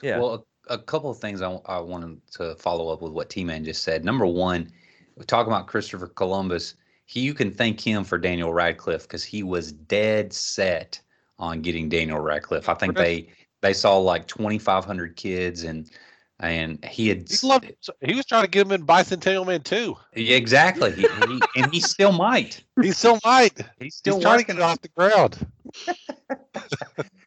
Yeah. Well, a, couple of things I, I wanted to follow up with what T Man just said. Number one, we talk about Christopher Columbus. He, you can thank him for Daniel Radcliffe because he was dead set on getting Daniel Radcliffe. I think they they saw like 2,500 kids and and he had He loved. He was trying to get him in Bicentennial Man too. Yeah, exactly he, he, and he still might. He still might. He's still He's trying to get it off the ground. *laughs*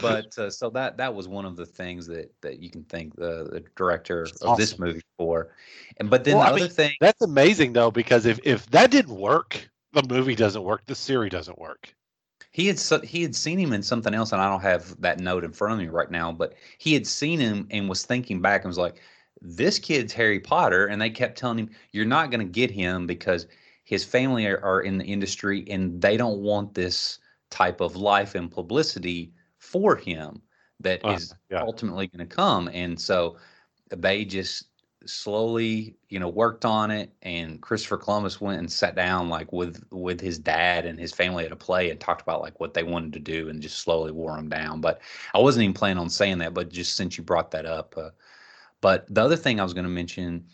but uh, so that that was one of the things that that you can thank the, the director of this movie for and but then Well, the I other mean, thing That's amazing though, because if if that didn't work, the movie doesn't work. The series doesn't work. he had he had seen him in something else and i don't have that note in front of me right now but he had seen him and was thinking back and was like this kid's harry potter and they kept telling him you're not going to get him because his family are, are in the industry and they don't want this type of life and publicity for him that is Uh, yeah. ultimately going to come and so they just slowly you know worked on it and christopher columbus went and sat down like with with his dad and his family at a play and talked about like what they wanted to do and just slowly wore them down but i wasn't even planning on saying that but just since you brought that up uh, but the other thing i was going to mention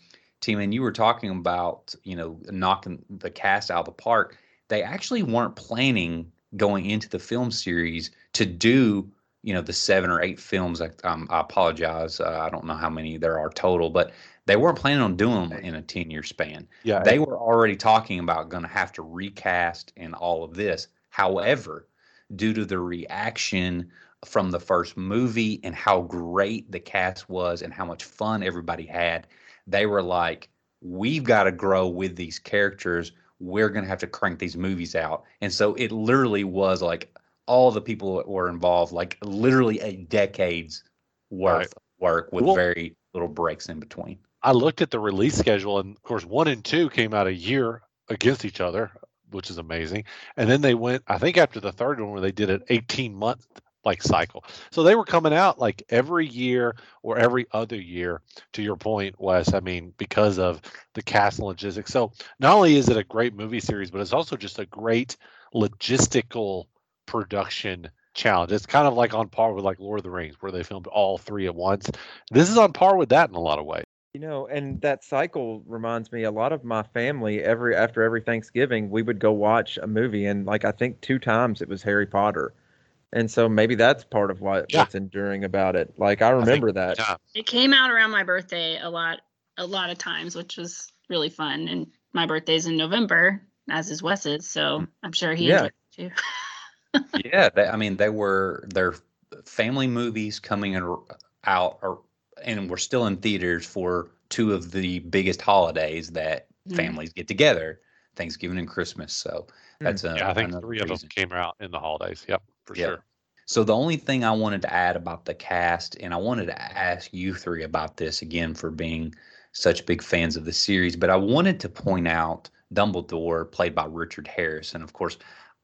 Tim, and you were talking about you know knocking the cast out of the park they actually weren't planning going into the film series to do you know the seven or eight films I, um, I apologize uh, i don't know how many there are total but they weren't planning on doing them in a 10 year span. Yeah. they were already talking about going to have to recast and all of this. However due to the reaction from the first movie and how great the cast was and how much fun everybody had they were like we've got to grow with these characters. We're going to have to crank these movies out. And so it literally was like all the people that were involved like literally a decade's worth Right. of work with Well- very little breaks in between I looked at the release schedule, and of course, one and two came out a year against each other. which is amazing. And then they went, I think, after the third one where they did an 18 month like cycle. So they were coming out like every year or every other year. To your point, Wes, I mean, because of the cast and logistics. So not only is it a great movie series, but it's also just a great logistical production challenge. It's kind of like on par with like Lord of the Rings, where they filmed all three at once. This is on par with that in a lot of ways. You know, and that cycle reminds me a lot of my family. Every after every Thanksgiving, we would go watch a movie, and like I think two times it was Harry Potter, and so maybe that's part of what, Yeah. what's enduring about it. Like I remember that. Yeah. It came out around my birthday a lot, a lot of times, which was really fun. And my birthday's in November, as is Wes's, so hmm. I'm sure he Yeah. enjoyed it too. *laughs* yeah, they, I mean, they were their family movies coming in- out, or, and we're still in theaters for two of the biggest holidays that Mhm. families get together, Thanksgiving and Christmas. So that's a, Yeah, I think three of them came out in the holidays. Yep, for Yep. sure. So the only thing I wanted to add about the cast, and I wanted to ask you three about this again for being such big fans of the series, but I wanted to point out Dumbledore, played by Richard Harris, and of course,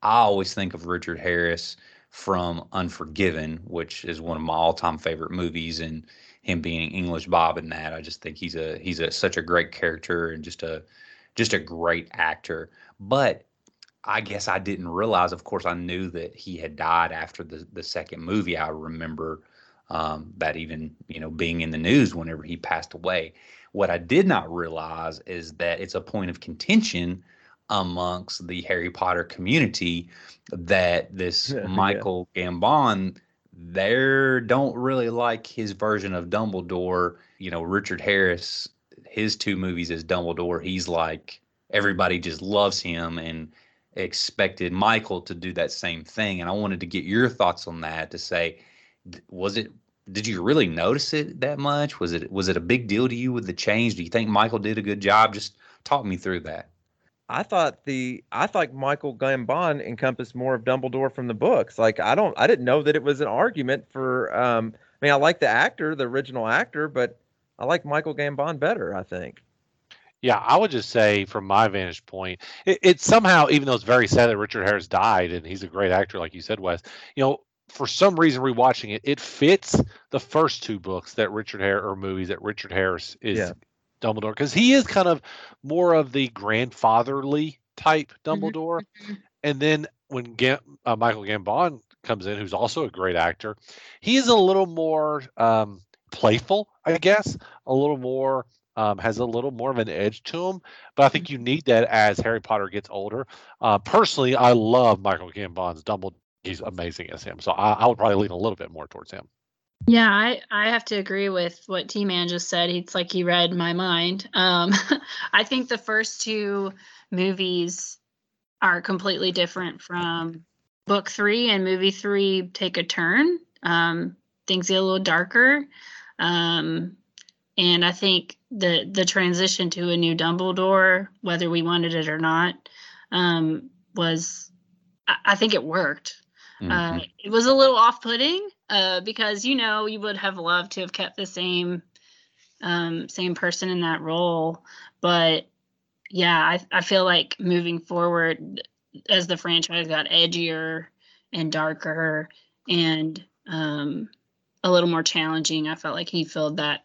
I always think of Richard Harris from Unforgiven, which is one of my all-time favorite movies, and him being English Bob in that. I just think he's a he's a such a great character and just a just a great actor. But I guess I didn't realize. Of course, I knew that he had died after the the second movie. I remember um, that even you know being in the news whenever he passed away. What I did not realize is that it's a point of contention amongst the Harry Potter community that this *laughs* Yeah. Michael Gambon they don't really like his version of Dumbledore. You know, Richard Harris, his two movies as Dumbledore, he's like everybody just loves him and expected Michael to do that same thing. And I wanted to get your thoughts on that to say, was it did you really notice it that much? Was it was it a big deal to you with the change? Do you think Michael did a good job? Just talk me through that. I thought the I thought Michael Gambon encompassed more of Dumbledore from the books. Like I don't I didn't know that it was an argument for um I mean I like the actor, the original actor, but I like Michael Gambon better, I think. Yeah, I would just say from my vantage point, it, it somehow, even though it's very sad that Richard Harris died, and he's a great actor, like you said, Wes. You know, for some reason, rewatching it, it fits the first two books that Richard Harris or movies that Richard Harris is Yeah. Dumbledore because he is kind of more of the grandfatherly type Mhm. Dumbledore. Mhm. And then when Gam- uh, Michael Gambon comes in, who's also a great actor, he is a little more um, playful, I guess, a little more um, has a little more of an edge to him. But I think you need that as Harry Potter gets older. Uh, personally, I love Michael Gambon's Dumbledore. He's amazing as him, so I, I would probably lean a little bit more towards him. Yeah, I, I have to agree with what T Man just said. It's like he read my mind. Um, *laughs* I think the first two movies are completely different from book three and movie three take a turn. Um, things get a little darker. Um, and I think the the transition to a new Dumbledore, whether we wanted it or not, um, was I, I think it worked. Uh, Mhm. it was a little off-putting uh, because you know you would have loved to have kept the same um, same person in that role, but yeah, I, I feel like moving forward as the franchise got edgier and darker and um, a little more challenging, I felt like he filled that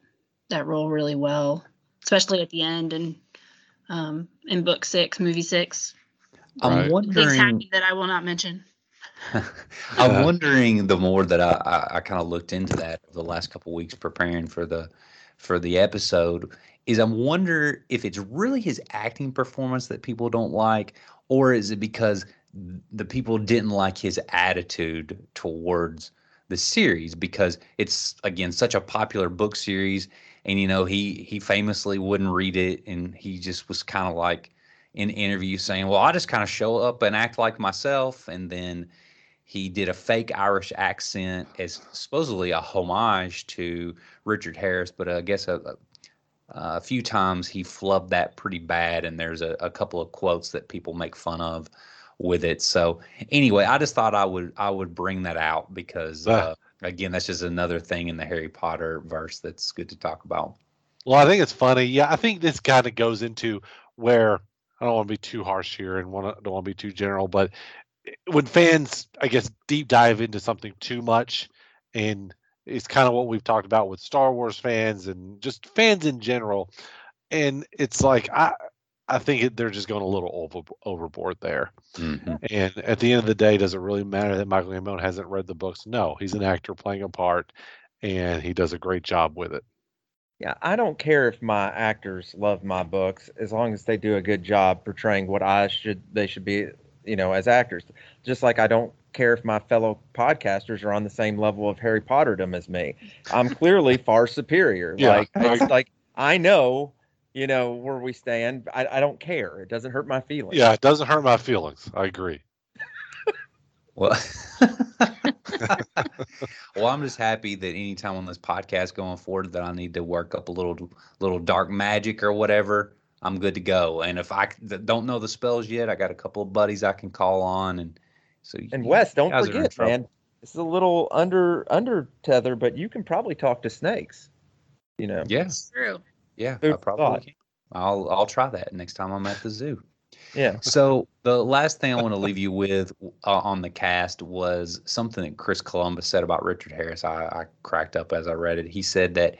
that role really well, especially at the end and um, in book six, movie six. I'm Right. Things wondering. happened that I will not mention. *laughs* I'm uh, wondering the more that I, I, I kind of looked into that over the last couple weeks preparing for the for the episode is I'm wonder if it's really his acting performance that people don't like, or is it because the people didn't like his attitude towards the series? Because it's again such a popular book series and you know he he famously wouldn't read it and he just was kind of like in interviews saying well i just kind of show up and act like myself and then he did a fake irish accent as supposedly a homage to richard harris but i guess a, a, a few times he flubbed that pretty bad and there's a, a couple of quotes that people make fun of with it. So anyway i just thought i would i would bring that out because uh, again that's just another thing in the harry potter verse that's good to talk about. Well, I think it's funny. Yeah, I think this kind of goes into where I don't want to be too harsh here and want don't want to be too general, but when fans, I guess, deep dive into something too much, and it's kind of what we've talked about with Star Wars fans and just fans in general, and it's like I. I think it, they're just going a little over, overboard there. Mhm. And at the end of the day, does it really matter that Michael Gambon hasn't read the books? No, he's an actor playing a part, and he does a great job with it. Yeah, I don't care if my actors love my books as long as they do a good job portraying what I should they should be, you know, as actors. Just like I don't care if my fellow podcasters are on the same level of Harry Potterdom as me. I'm clearly *laughs* far superior. Yeah, like I- it's like I know, you know, where we stand. I, I don't care. It doesn't hurt my feelings. Yeah, it doesn't hurt my feelings. I agree. Well, *laughs* *laughs* well, I'm just happy that anytime on this podcast going forward that I need to work up a little little dark magic or whatever, I'm good to go. And if I don't know the spells yet, I got a couple of buddies I can call on, and so And you Wes, don't guys are in forget, man. This is a little under under tether, but you can probably talk to snakes. You know. Yeah, It's true. yeah, I Food for probably thought. can. I'll I'll try that next time I'm at the zoo. Yeah. So the last thing I want to leave you with uh, on the cast was something that Chris Columbus said about Richard Harris. I, I cracked up as I read it. He said that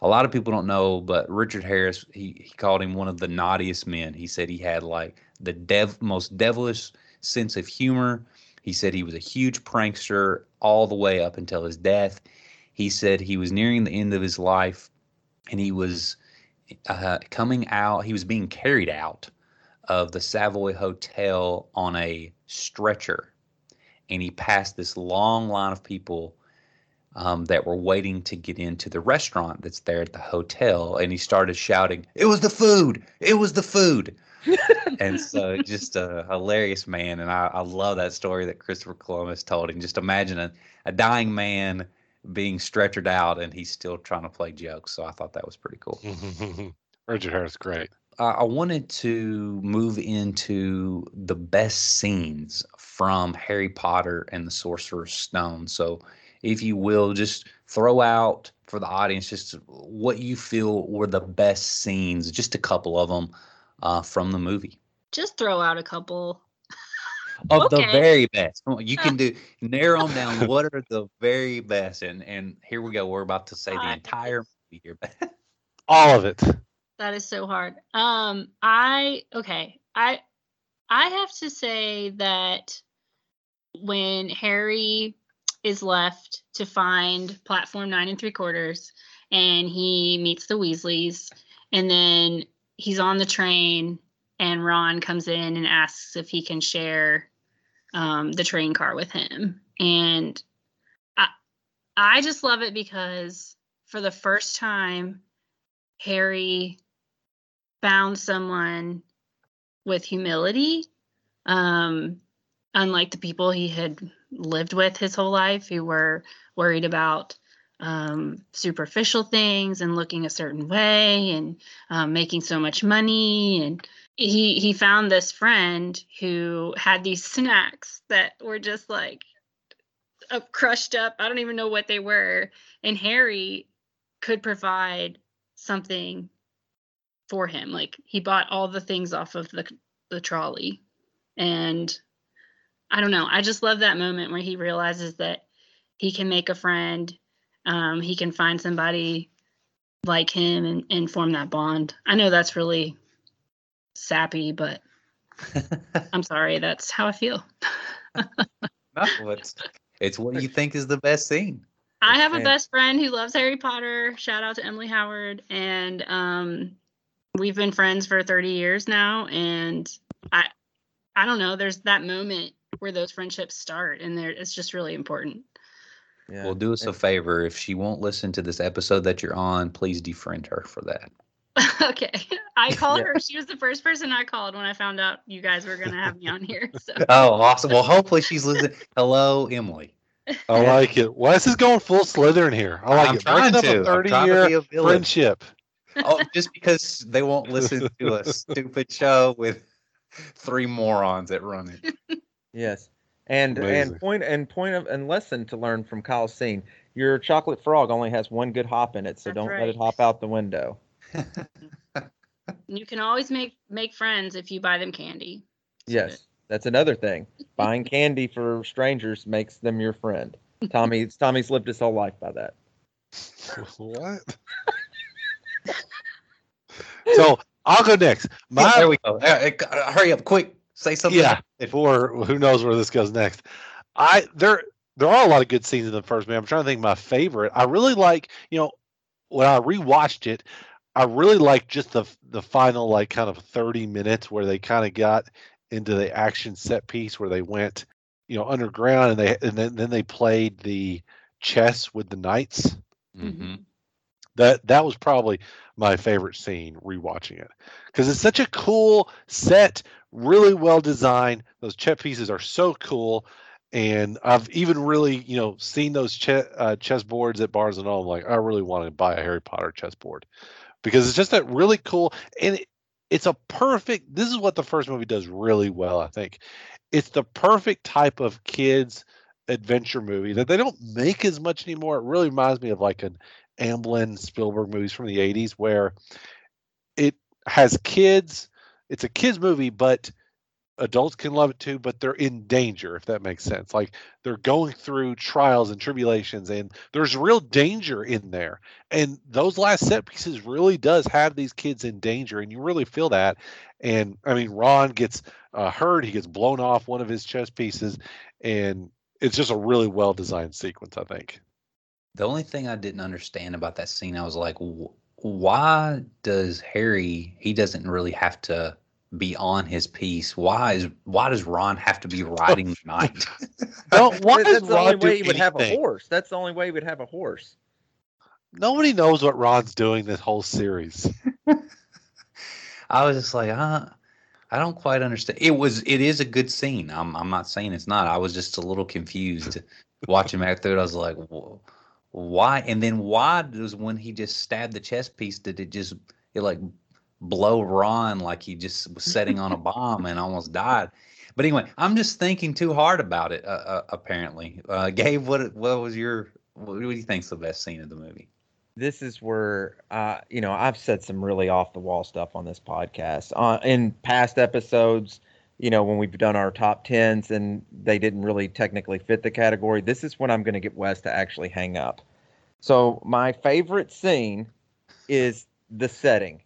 a lot of people don't know, but Richard Harris he, he called him one of the naughtiest men. He said he had like the dev most devilish sense of humor. He said he was a huge prankster all the way up until his death. He said he was nearing the end of his life, and he was uh, coming out. He was being carried out of the Savoy Hotel on a stretcher, and he passed this long line of people um, that were waiting to get into the restaurant that's there at the hotel, and he started shouting, "It was the food! It was the food!" *laughs* and so just a hilarious man, and I, I love that story that Christopher Columbus told. And just imagine a, a dying man being stretchered out, and he's still trying to play jokes. So I thought that was pretty cool. *laughs* Richard Harris, great. uh, I wanted to move into the best scenes from Harry Potter and the Sorcerer's Stone. So, if you will, just throw out for the audience just what you feel were the best scenes, just a couple of them uh, from the movie. Just throw out a couple. Of the very best. You can *laughs* do narrow them down. What are the very best? And and here we go. We're about to say the entire movie here. *laughs* All of it. That is so hard. Um, I okay. I I have to say that when Harry is left to find platform nine and three quarters, and he meets the Weasleys, and then he's on the train, and Ron comes in and asks if he can share um, the train car with him, and I I just love it because for the first time, Harry found someone with humility um unlike the people he had lived with his whole life who were worried about um, superficial things and looking a certain way and um, making so much money and he he found this friend who had these snacks that were just like crushed up i don't even know what they were and harry could provide something for him. Like he bought all the things off of the the trolley. And I don't know. I just love that moment where he realizes that he can make a friend. Um, he can find somebody like him and, and form that bond. I know that's really sappy, but *laughs* I'm sorry. That's how I feel. *laughs* no, it's, it's what you think is the best scene. I have a best friend who loves Harry Potter. Shout out to Emily Howard. And um, we've been friends for 30 years now. And I, I don't know. There's that moment where those friendships start, and there it's just really important. Yeah. Well, do us a favor. If she won't listen to this episode that you're on, please defriend her for that. *laughs* okay, I *laughs* called Yeah. her. She was the first person I called when I found out you guys were gonna have me on here. *laughs* So Oh, awesome. Well, hopefully she's listening. Hello, Emily. I like it. why is this going full Slytherin here. I like I'm it. Breaking up trying a to. I'm 30 trying to be year a friendship. Oh, just because they won't listen to a stupid show with three morons that run it. Yes. And Amazing. and point and point of and lesson to learn from Kyle's scene. Your chocolate frog only has one good hop in it, so That's don't let it hop out the window. You can always make make friends if you buy them candy. Yes, that's another thing. Buying candy for strangers makes them your friend. Tommy, *laughs* Tommy's lived his whole life by that. what? *laughs* so I'll go next. My there we go. Uh, uh, hurry up, quick. Say something. yeah, before who knows where this goes next. I there there are a lot of good scenes in the first movie. I'm trying to think of my favorite. I really like, you know, when I rewatched it, I really like just the the final like kind of 30 minutes where they kind of got into the action set piece where they went, you know, underground and they and then, then they played the chess with the knights. hmm That that was probably my favorite scene rewatching it because it's such a cool set, really well designed. Those chess pieces are so cool, and I've even really you know seen those chess uh, chess boards at Barnes and Noble. I'm like, I really want to buy a Harry Potter chess board because it's just that really cool and it, it's a perfect. This is what the first movie does really well. I think it's the perfect type of kids adventure movie that they don't make as much anymore. It really reminds me of like an Amblin Spielberg movies from the 80s where it has kids. It's a kids movie, but adults can love it too, but they're in danger, if that makes sense. Like they're going through trials and tribulations, and there's real danger in there. And those last set pieces really does have these kids in danger, and you really feel that. And I mean, Ron gets uh, hurt; he gets blown off one of his chess pieces, and it's just a really well designed sequence, I think. The only thing I didn't understand about that scene, I was like, why does Harry? He doesn't really have to be on his piece. Why is why does Ron have to be riding the *laughs* knight? No, *laughs* why That's does the Ron only way he would have a horse. That's the only way he would have a horse. Nobody knows what Ron's doing this whole series. *laughs* I was just like, uh, I don't quite understand. It was it is a good scene. I'm I'm not saying it's not. I was just a little confused watching back through it. I was like, "Wh- why? And then why does when he just stabbed the chess piece, did it just it like blow Ron like he just was setting on a *laughs* bomb and almost died? But anyway, I'm just thinking too hard about it. Uh, uh, apparently, uh, *laughs* Gabe, what what was your what do you think's the best scene of the movie? this is where uh, you know I've said some really off the wall stuff on this podcast. Uh, in past episodes, you know when we've done our top tens and they didn't really technically fit the category. This is when I'm going to get Wes to actually hang up. So my favorite scene is the setting.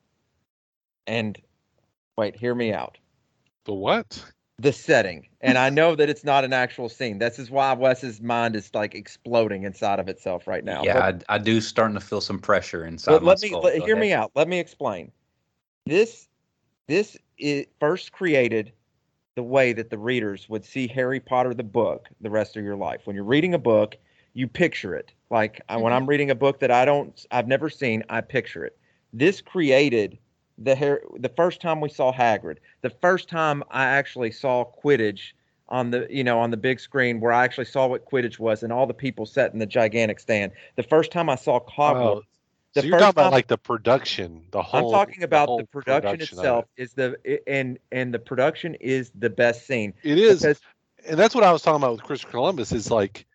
And wait, hear me out. The what? The setting, and I know that it's not an actual scene. This is why Wes's mind is like exploding inside of itself right now. But- yeah, I, I do starting to feel some pressure inside but my let me skull. let, hear ahead. me out. Let me explain. This this is first created the way that the readers would see Harry Potter the book the rest of your life. When you're reading a book, you picture it. Like I when I'm mm-hmm. reading a book that I don't I've never seen, I picture it. This created the the first time we saw Hagrid, the first time I actually saw Quidditch on the you know on the big screen where I actually saw what Quidditch was and all the people sat in the gigantic stand. The first time I saw the so you're talking about like the production, the whole. I'm talking about whole the production, it. itself is the and and the production is the best scene It is, because and that's what I was talking about with Christopher Columbus. Is like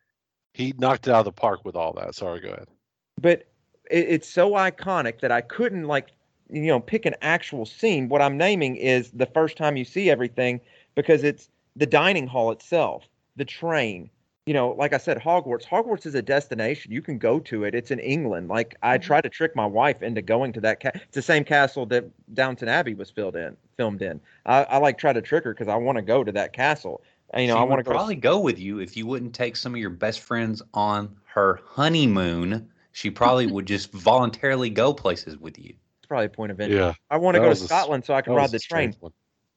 he knocked it out of the park with all that. Sorry, go ahead. but it, it's so iconic that I couldn't like you know pick an actual scene. What I'm naming is the first time you see everything because it's the dining hall itself, the train. You know, like I said, Hogwarts. Hogwarts is a destination. You can go to it. It's in England. Like I Mhm. tried to trick my wife into going to that. Ca- it's the same castle that Downton Abbey was filled in, filmed in. I, I like try to trick her because I want to go to that castle. And, you know, She I want to probably go with you if you wouldn't take some of your best friends on her honeymoon. She probably would *laughs* just voluntarily go places with you. It's probably a point of entry. Yeah, I want to go to was a s- Scotland so I can ride the train.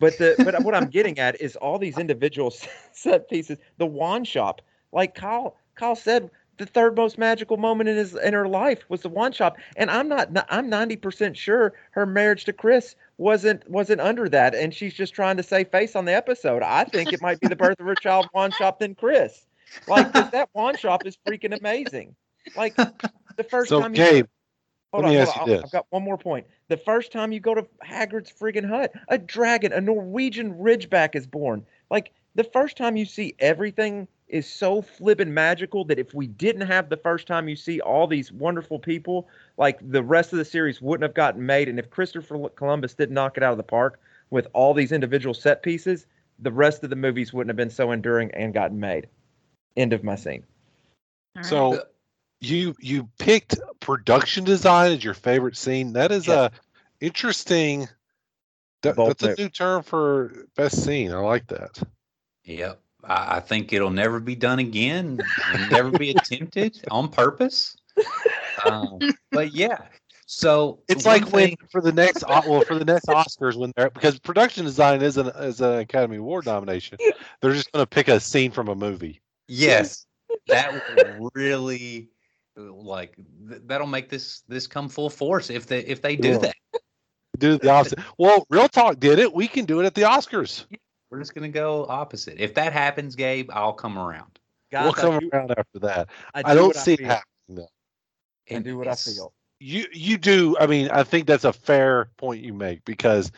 But the but what I'm *laughs* getting at is all these individual *laughs* set pieces. The wand shop, like Kyle Kyle said, the third most magical moment in his in her life was the wand shop, and I'm not I'm 90 percent sure her marriage to Chris wasn't wasn't under that, and she's just trying to save face on the episode. I think it might be the birth of her child wand shop than Chris. like that wand shop is freaking amazing. Like the first So, time you Gabe, Hold Let me on, ask hold you on. this. I've got one more point. The first time you go to Hagrid's friggin' hut, a dragon, a Norwegian Ridgeback is born. Like the first time you see everything is so flippin' magical that if we didn't have the first time you see all these wonderful people, like the rest of the series wouldn't have gotten made. And if Christopher Columbus didn't knock it out of the park with all these individual set pieces, the rest of the movies wouldn't have been so enduring and gotten made. End of my scene. All right. So you you picked production design as your favorite scene. That is Yes. a interesting. That, Bold that's a new term for best scene. I like that. Yep. I, I think it'll never be done again. Never be attempted *laughs* on purpose. Um, but yeah. So It's one like when for the next well for the next Oscars when they're because production design is an is an Academy Award nomination. They're just going to pick a scene from a movie. Yes, that will really like th- that'll make this this come full force if they if they do Yeah. that. Do the opposite. Well, Real Talk did it. We can do it at the Oscars. We're just gonna go opposite. If that happens, Gabe, I'll come around. Guys, we'll come do- around after that. I, I, do don't what see it happening though. And do what I feel. you you do i mean i think that's a fair point you make because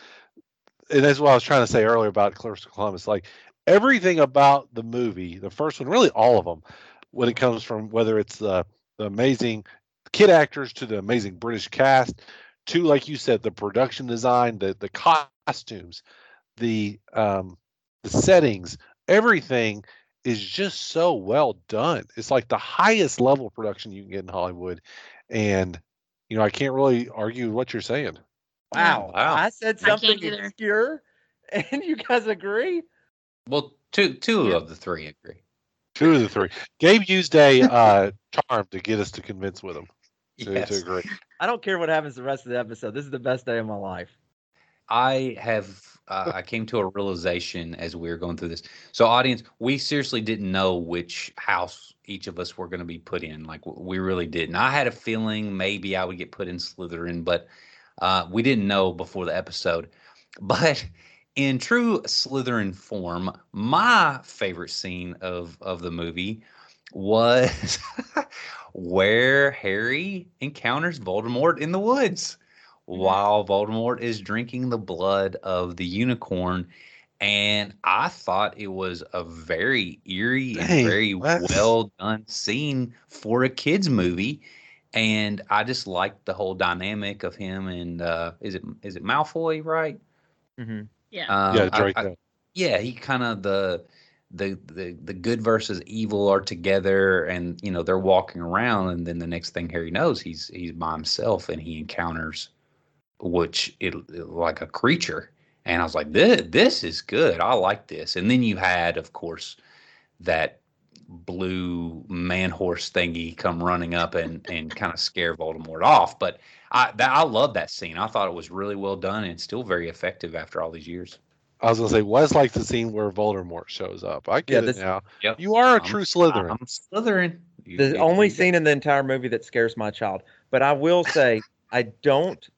and that's what i was trying to say earlier about Christopher columbus like everything about the movie the first one really all of them when it comes from whether it's the, the amazing kid actors to the amazing british cast to like you said the production design the the costumes the um the settings everything is just so well done it's like the highest level of production you can get in hollywood and you know i can't really argue what you're saying Wow. Wow. I said something either. obscure, *laughs* and you guys agree? Well, two two Yeah. of the three agree. two of the three gabe used a uh charm to get us to convince with him to, to Yes. agree I don't care what happens the rest of the episode. This is the best day of my life. I have uh, I came to a realization as we were going through this. So audience, we seriously didn't know which house each of us were going to be put in. Like we really didn't. I had a feeling maybe I would get put in Slytherin, but uh, we didn't know before the episode. *laughs* But in true Slytherin form, my favorite scene of of the movie was *laughs* where Harry encounters Voldemort in the woods while Voldemort is drinking the blood of the unicorn. And I thought it was a very eerie and very what? well done scene for a kids movie. And I just liked the whole dynamic of him and uh, is it is it Malfoy, right? Mm-hmm. yeah. Um, yeah I- Draco. I- yeah, he kind of the the the the good versus evil are together, and you know they're walking around, and then the next thing Harry knows, he's he's by himself, and he encounters which it, it- like a creature, and I was like, this this is good, I like this, and then you had, of course, that blue man horse thingy come running up and and kind of scare Voldemort off, but I that, I love that scene. I thought it was really well done and still very effective after all these years. i was gonna say was like the scene where voldemort shows up i get this- it now Yep. you are a I'm- true slytherin I'm Slytherin. You- The you- only you- scene in the entire movie that scares my child. But I will say, I don't, a-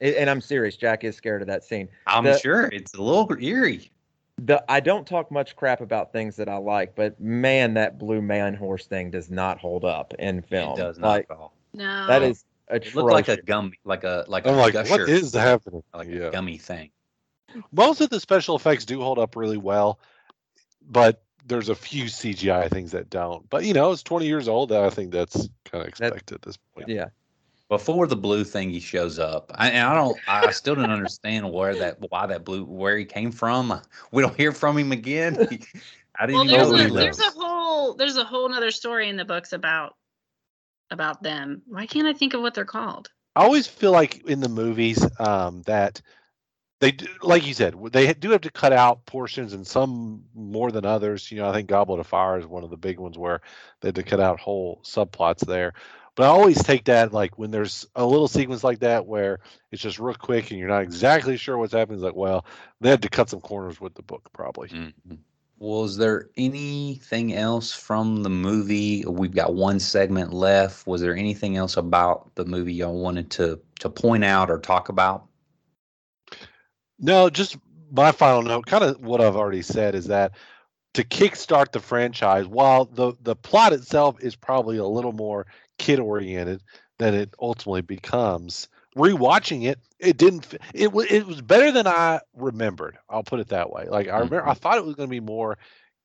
and I'm serious. Jack is scared of that scene. I'm the- sure it's a little eerie. The I don't talk much crap about things that I like, but man, that blue man horse thing does not hold up in film. It does not Like at all. No. that is It atrocious. looked like a gummy, like a like i'm a like gusher, what is happening like yeah a gummy thing. most of the special effects do hold up really well, but there's a few CGI things that don't. But you know, it's 20 years old. I think that's kind of expected at this point. yeah. Before the blue thing he shows up, I, and I don't, I still don't understand where that, why that blue, where he came from. We don't hear from him again. *laughs* I didn't well, even there's know nobody a, he there's a whole there's a whole nother story in the books about about them. Why can't I think of what they're called? I always feel like in the movies um, that they, do, like you said, they do have to cut out portions, and some more than others. You know, I think Goblet of Fire is one of the big ones where they had to cut out whole subplots there. But I always take that like when there's a little sequence like that where it's just real quick and you're not exactly sure what's happening. It's like, well, they had to cut some corners with the book, probably. Mhm. Was there anything else from the movie? We've got one segment left. Was there anything else about the movie y'all wanted to to point out or talk about? No, just my final note, kind of what I've already said is that to kickstart the franchise, while the the plot itself is probably a little more kid oriented than it ultimately becomes, rewatching it, it didn't. It was it was better than I remembered. I'll put it that way. Like I remember, I thought it was going to be more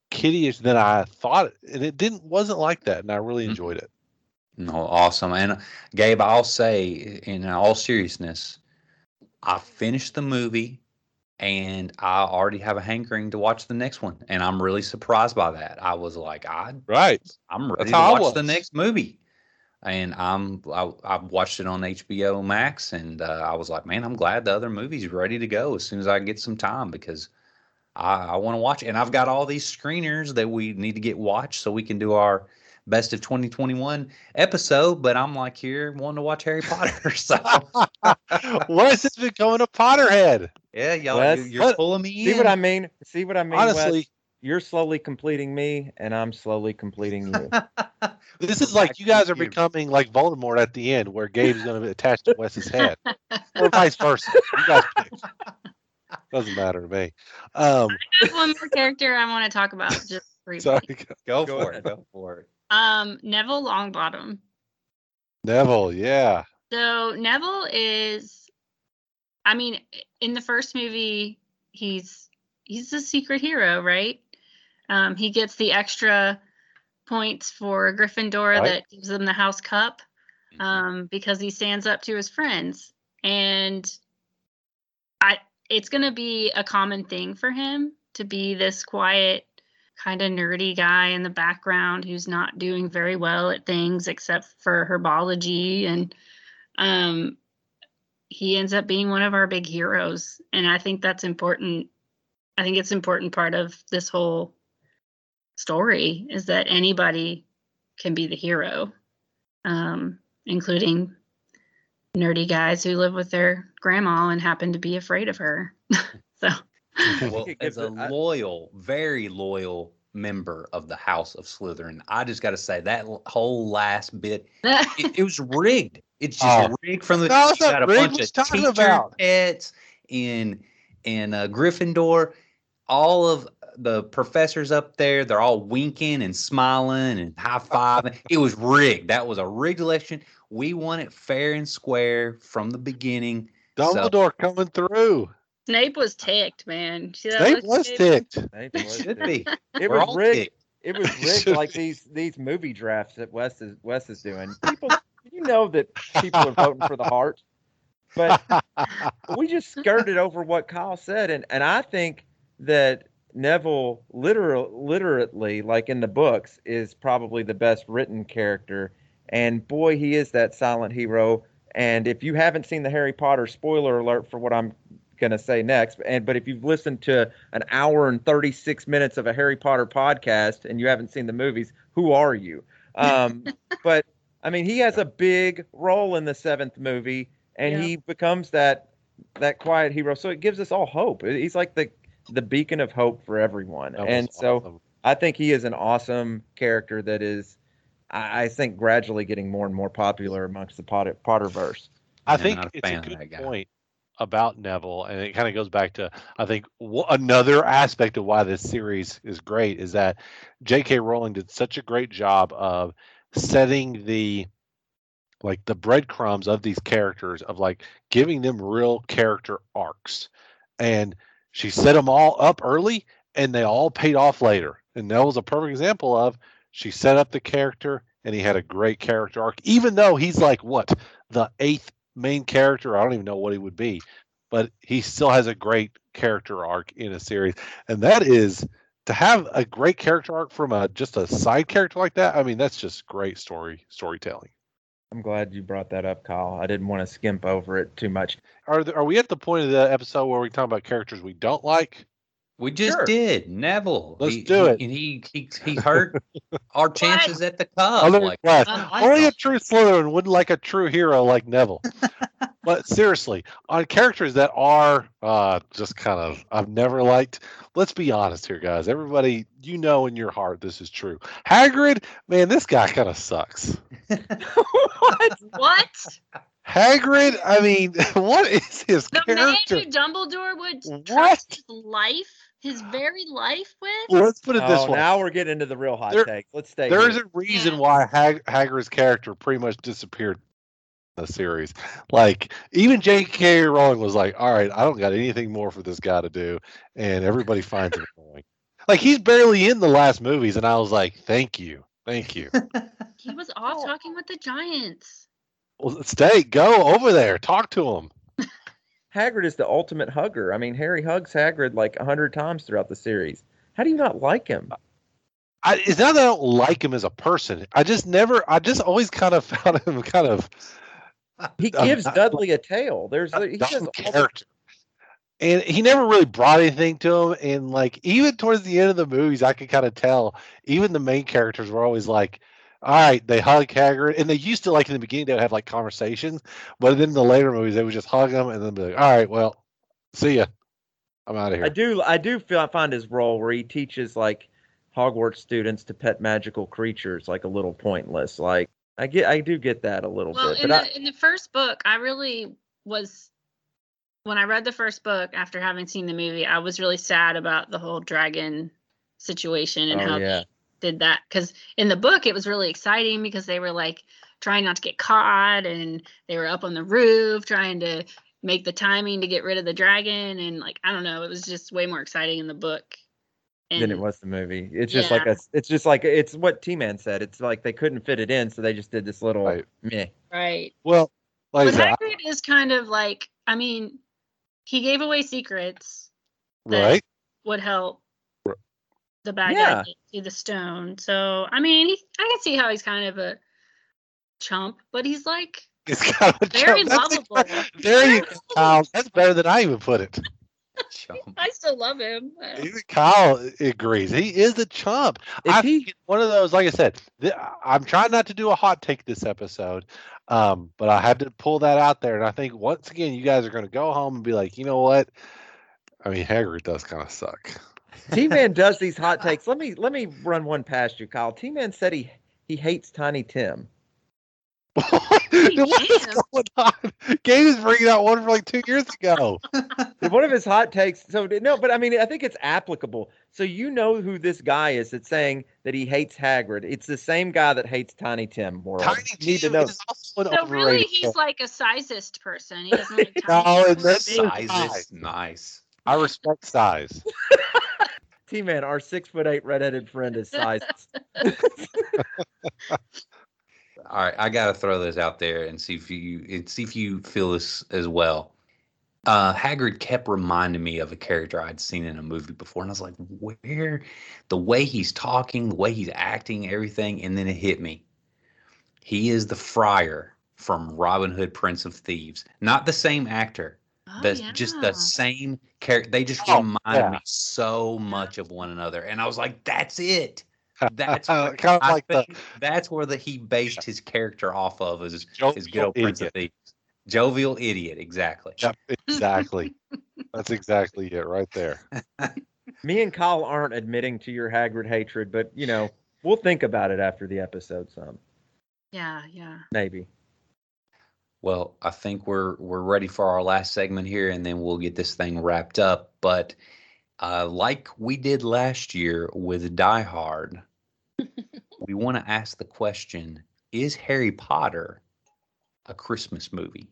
kiddish than I thought, and it didn't wasn't like that, and I really Mhm. enjoyed it. No, awesome. And Gabe, I'll say in all seriousness, I finished the movie and I already have a hankering to watch the next one. And I'm really surprised by that. I was like, I Right. I'm ready to I watch the next movie. And I'm I, I watched it on HBO Max and uh, I was like, man, I'm glad the other movie's ready to go as soon as I get some time because I, I want to watch it. And I've got all these screeners that we need to get watched so we can do our best of 2021 episode. But I'm like here wanting to watch Harry Potter. *laughs* so *laughs* Wes has becoming a Potterhead. yeah, y'all, Wes, you- you're what- pulling me See in. what I mean? See what I mean? Wes? Honestly, you're slowly completing me, and I'm slowly completing you. *laughs* this is like you guys are becoming like Voldemort at the end, where Gabe's going to be attached to Wes's head, or vice versa. You guys pick. Doesn't matter to me. Um, I have one more character I want to talk about just *laughs* briefly. sorry, go Go for ahead. it. Go for it. Um, Neville Longbottom. Neville. Yeah. So Neville is, I mean, in the first movie, he's he's a secret hero, right? Um, he gets the extra points for Gryffindor Right. that gives them the House Cup Mm-hmm. um, because he stands up to his friends, and I it's gonna be a common thing for him to be this quiet, kind of nerdy guy in the background who's not doing very well at things except for herbology and um he ends up being one of our big heroes and i think that's important i think it's important part of this whole story is that anybody can be the hero um including nerdy guys who live with their grandma and happen to be afraid of her *laughs* so *laughs* well, it *laughs* as a loyal, very loyal member of the House of Slytherin, I just got to say that whole last bit, it, it was rigged. It's just Oh. rigged from the. No, you it's not got a rigged. bunch of talking teacher about? pets in in uh, Gryffindor. All of the professors up there, they're all winking and smiling and high fiving. *laughs* it was rigged. That was a rigged election. We won it fair and square from the beginning. So- Dumbledore coming through. snape was ticked man See Snape was Snape? ticked. It It was should rigged. be. It We're was all rigged. ticked. It was *laughs* rigged like these these movie drafts that Wes is Wes is doing. People, you know that people are voting for the heart, but *laughs* we just skirted over what Kyle said, and and I think that Neville, literal, literally, like in the books, is probably the best written character, and boy, he is that silent hero. And if you haven't seen the Harry Potter, spoiler alert for what I'm gonna say next, and but if you've listened to an hour and 36 minutes of a Harry Potter podcast and you haven't seen the movies, who are you? Um, *laughs* but I mean, he has a big role in the seventh movie, and Yeah. he becomes that that quiet hero. So it gives us all hope. He's like the the beacon of hope for everyone. That was And so awesome. I think he is an awesome character that is, I I think, gradually getting more and more popular amongst the Potter Potterverse. I think a it's a good point about Neville, and it kind of goes back to I think w- another aspect of why this series is great is that J.K. Rowling did such a great job of setting the like the breadcrumbs of these characters of like giving them real character arcs, and she set them all up early, and they all paid off later. And that was a perfect example of she set up the character, and he had a great character arc, even though he's like what the eighth main character. I don't even know what he would be, but he still has a great character arc in a series, and that is to have a great character arc from a just a side character like that. I mean, that's just great story storytelling. I'm glad you brought that up, Kyle. I didn't want to skimp over it too much. Are there, are we at the point of the episode where we talk about characters we don't like? We just Sure. did Neville. Let's He- do he- it. And he he he hurt our *laughs* chances at the cup. Like, Wes, I only a true Slytherin wouldn't like a true hero like Neville. *laughs* but seriously, on characters that are uh, just kind of I've never liked. Let's be honest here, guys. Everybody, you know in your heart this is true. Hagrid, man, this guy kind of sucks. *laughs* what? what Hagrid, I mean, what is his the man who dumbledore would What? trust his life his very life with Let's put it this Oh, way. now we're getting into the real hot There- take. Let's stay. There's here. a reason Yeah. why Hag- Hagrid's character pretty much disappeared in the series. Like even J.K. Rowling was like, "All right, I don't got anything more for this guy to do," and everybody finds it annoying. Like he's barely in the last movies, and I was like, "Thank you, thank you." *laughs* He was off talking with the giants. well, stay, go over there, talk to him. Hagrid is the ultimate hugger. I mean, Harry hugs Hagrid like a hundred times throughout the series. How do you not like him? I, it's not that I don't like him as a person. I just never, I just always kind of *laughs* found him kind of He gives I- Dudley a tail. There's a he does the- character. And he never really brought anything to him. And like even towards the end of the movies, I could kind of tell. Even the main characters were always like, "All right," they hug Hagrid, and they used to like in the beginning they would have like conversations, but then in the later movies they would just hug him and then be like, "All right, well, see ya, I'm out of here." I do I do feel I find his role where he teaches like Hogwarts students to pet magical creatures like a little pointless. Like I get I do get that a little Well, bit. in But the I, in the first book, I really was when I read the first book after having seen the movie, I was really sad about the whole dragon situation and Oh, how yeah. They did that. Because in the book, it was really exciting because they were like trying not to get caught and they were up on the roof trying to make the timing to get rid of the dragon and like I don't know, it was just way more exciting in the book. than it was the movie. It's just like a it's just like it's what T Man said. It's like they couldn't fit it in, so they just did this little Right. meh. Right. well, like I But said, I- is kind of like, I mean, he gave away secrets that right? would help R- the bad Yeah. guy get to the stone. So I mean, he, I can see how he's kind of a chump, but he's like It's kind of a very joke. That's lovable. ex- There you go, Kyle. That's better than I even put it. Chump. I still love him. Kyle agrees. He is a chump. If I he- think one of those, like I said, th- I'm trying not to do a hot take this episode, um, but I had to pull that out there. And I think once again, you guys are going to go home and be like, you know what? I mean, Hagrid does kind of suck. T Man does these hot takes. Let me let me run one past you, Kyle. T Man said he he hates Tiny Tim. *laughs* what is going on? Gabe is bringing out one from like two years ago. *laughs* one of his hot takes. So no, but I mean, I think it's applicable. So you know who this guy is that's saying that he hates Hagrid. It's the same guy that hates Tiny Tim. World. Tiny You need to Tim know. is also an So really, he's film. like a sizist person. He doesn't like *laughs* No, tiny and people. that's Big- size. Sizes, nice. I respect size. T Man, our six foot eight redheaded friend is sized. *laughs* *laughs* All right, I gotta throw this out there and see if you and see if you feel this as well. Uh, Hagrid kept reminding me of a character I'd seen in a movie before, and I was like, "Where?" The way he's talking, the way he's acting, everything, and then it hit me. He is the friar from Robin Hood, Prince of Thieves. Not the same actor, Oh, the just the same character. They just Oh, reminded yeah. me so much of one another, and I was like, "That's it." That's *laughs* where- kind of like the that's where the he based his character off of is jovial his good old Prince of idiot. Thieves. Jovial idiot, exactly. Yep, exactly. That's exactly it right there. *laughs* Me and Kyle aren't admitting to your Hagrid hatred, but you know, we'll think about it after the episode some. Yeah, yeah. Maybe. Well, I think we're we're ready for our last segment here, and then we'll get this thing wrapped up. But uh, like we did last year with Die Hard, *laughs* we want to ask the question: Is Harry Potter a Christmas movie?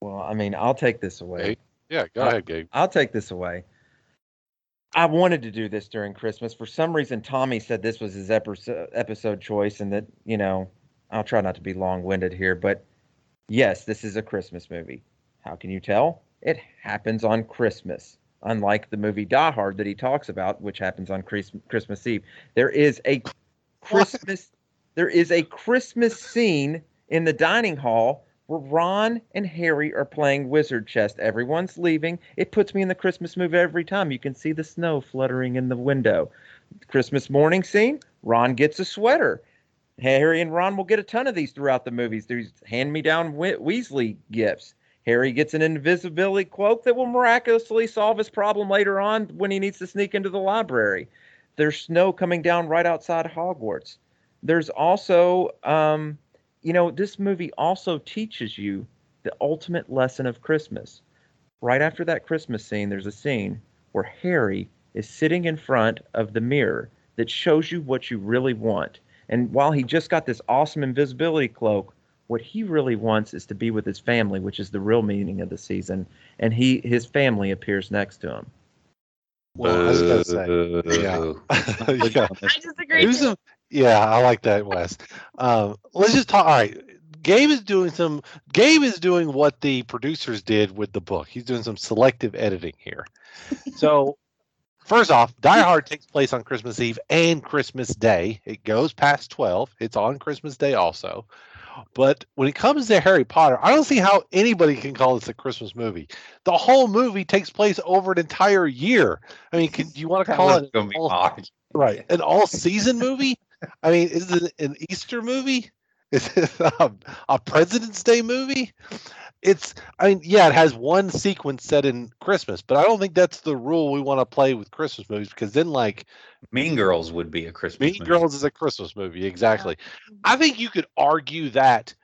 Well, I mean, I'll take this away. Hey. Yeah, go Uh, ahead, Gabe. I'll take this away. I wanted to do this during Christmas. For some reason, Tommy said this was his episode, episode choice, and that, you know, I'll try not to be long winded here, but yes, this is a Christmas movie. How can you tell? It happens on Christmas, unlike the movie Die Hard that he talks about, which happens on Christmas Eve. There is a Christmas. *laughs* There is a Christmas scene in the dining hall where Ron and Harry are playing wizard chess. Everyone's leaving. It puts me in the Christmas mood every time. You can see the snow fluttering in the window. Christmas morning scene, Ron gets a sweater. Harry and Ron will get a ton of these throughout the movies. These hand me down Weasley gifts. Harry gets an invisibility cloak that will miraculously solve his problem later on when he needs to sneak into the library. There's snow coming down right outside Hogwarts. There's also um, you know, this movie also teaches you the ultimate lesson of Christmas. Right after that Christmas scene, there's a scene where Harry is sitting in front of the mirror that shows you what you really want. And while he just got this awesome invisibility cloak, what he really wants is to be with his family, which is the real meaning of the season. And he his family appears next to him. Well, I was gonna say, yeah. *laughs* Yeah. I disagree. Some, yeah, I like that, Wes. Um, let's just talk. All right, Gabe is doing some. Gabe is doing what the producers did with the book. He's doing some selective editing here. So, first off, Die Hard takes place on Christmas Eve and Christmas Day. It goes past twelve. It's on Christmas Day also. But when it comes to Harry Potter, I don't see how anybody can call this a Christmas movie. The whole movie takes place over an entire year. I mean, can, do you want to call it be all- right an all season movie i mean is it an easter movie is it a, *laughs* um, a president's day movie it's i mean yeah it has one sequence set in christmas but i don't think that's the rule we want to play with christmas movies because then like Mean Girls would be a Christmas mean movie. girls is a christmas movie exactly i think you could argue that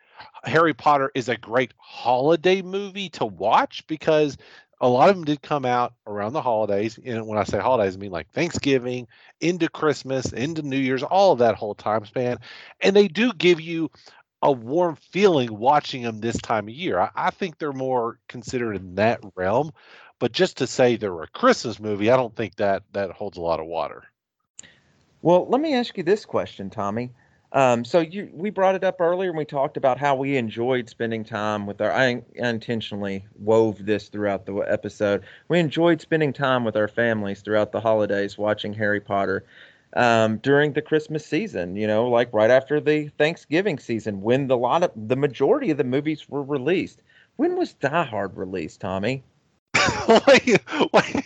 harry potter is a great holiday movie to watch because a lot of them did come out around the holidays and when i say holidays i mean like thanksgiving into christmas into new year's all of that whole time span and they do give you a warm feeling watching them this time of year i, I think they're more considered in that realm but just to say they're a christmas movie i don't think that that holds a lot of water Well, let me ask you this question, Tommy. Um, so you we brought it up earlier and we talked about how we enjoyed spending time with our. I intentionally wove this throughout the episode. We enjoyed spending time with our families throughout the holidays, watching Harry Potter. Um, during the Christmas season, you know, like right after the Thanksgiving season, when the lot of the majority of the movies were released. When was Die Hard released, Tommy? *laughs* wait, wait.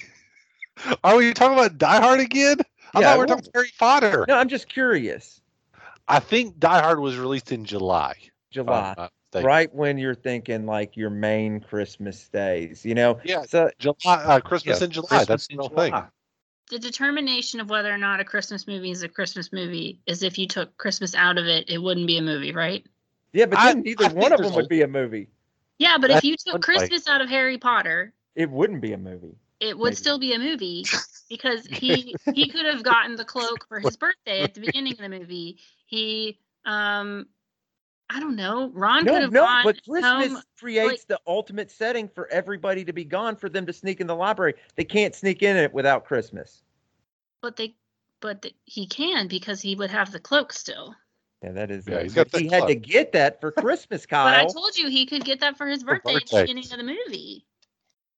Are we talking about Die Hard again? I Yeah, thought we were well- talking Harry Potter. No, I'm just curious. I think Die Hard was released in July. July. not right when you're thinking like your main Christmas days, you know. Yeah, So July, uh, Christmas Yeah, in July. Christmas That's the real thing. The determination of whether or not a Christmas movie is a Christmas movie is if you took Christmas out of it, it wouldn't be a movie, right? yeah, but I- neither I one of them a- would be a movie. Yeah, but if you took way. Christmas out of Harry Potter, It wouldn't be a movie. it would Maybe. still be a movie *laughs* because he he could have gotten the cloak for his *laughs* birthday at the beginning of the movie. He um I don't know. Ron could No, have no, gone but Christmas home. creates the ultimate setting for everybody to be gone for them to sneak in the library. They can't sneak in it without Christmas. But they but he can because he would have the cloak still. Yeah, that is. Yeah, uh, he's got he that had to get that for *laughs* Christmas, Kyle. But I told you he could get that for his For birthday, at the beginning of the movie.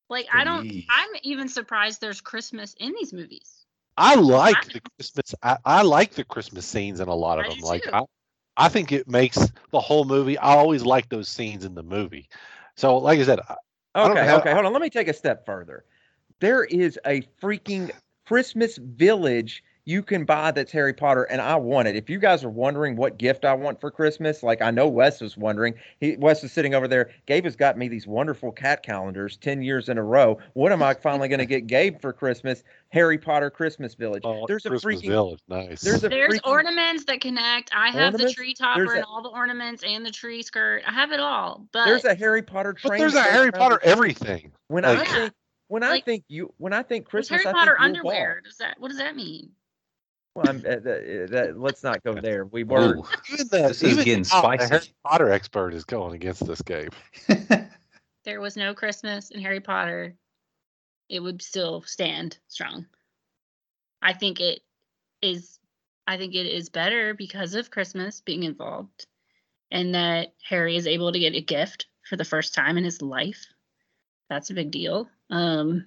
Like I don't I'm even surprised there's Christmas in these movies. I like Right. the Christmas. I, I like the Christmas scenes in a lot of I them. do Like too. I, I think it makes the whole movie. I always like those scenes in the movie. So, like I said, I- I don't Okay, have- okay, hold on. Let me take a step further. There is a freaking Christmas village you can buy that's Harry Potter, and I want it. If you guys are wondering what gift I want for Christmas, like I know Wes was wondering, he Wes is sitting over there. Gabe has got me these wonderful cat calendars, ten years in a row. What am I finally going to get Gabe for Christmas? Harry Potter Christmas Village. oh, there's a Christmas freaking Village, nice. there's a There's freaking- ornaments that connect. I have Ornaments? the tree topper There's and a- all the ornaments and the tree skirt. I have it all. But there's a Harry Potter but train. there's a Harry Potter everything. When I think when I think you when I think Christmas, Harry I Potter think underwear. Does that what does that mean? Well, I'm, uh, that, that, let's not go there. We were Ooh. Even the, This is even getting Kyle, the. Harry Potter expert is going against this game. *laughs* There was no Christmas in Harry Potter. It would still stand strong. I think it is I think it is better because of Christmas being involved and that Harry is able to get a gift for the first time in his life. That's a big deal. Um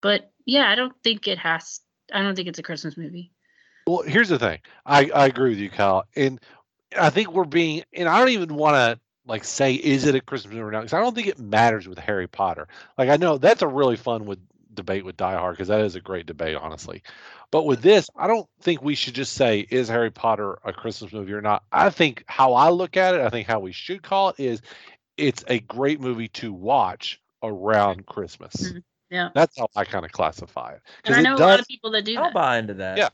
but yeah, I don't think it has I don't think it's a Christmas movie. Well, here's the thing. I, I agree with you, Kyle. And I think we're being, and I don't even want to like say, is it a Christmas movie or not? Because I don't think it matters with Harry Potter. Like, I know that's a really fun with debate with Die Hard because that is a great debate, honestly. But with this, I don't think we should just say, is Harry Potter a Christmas movie or not? I think how I look at it, I think how we should call it is it's a great movie to watch around Christmas. Mhm. Yeah. That's how I kind of classify it. And I it know a does, lot of people that do I'll that. buy into that. Yeah.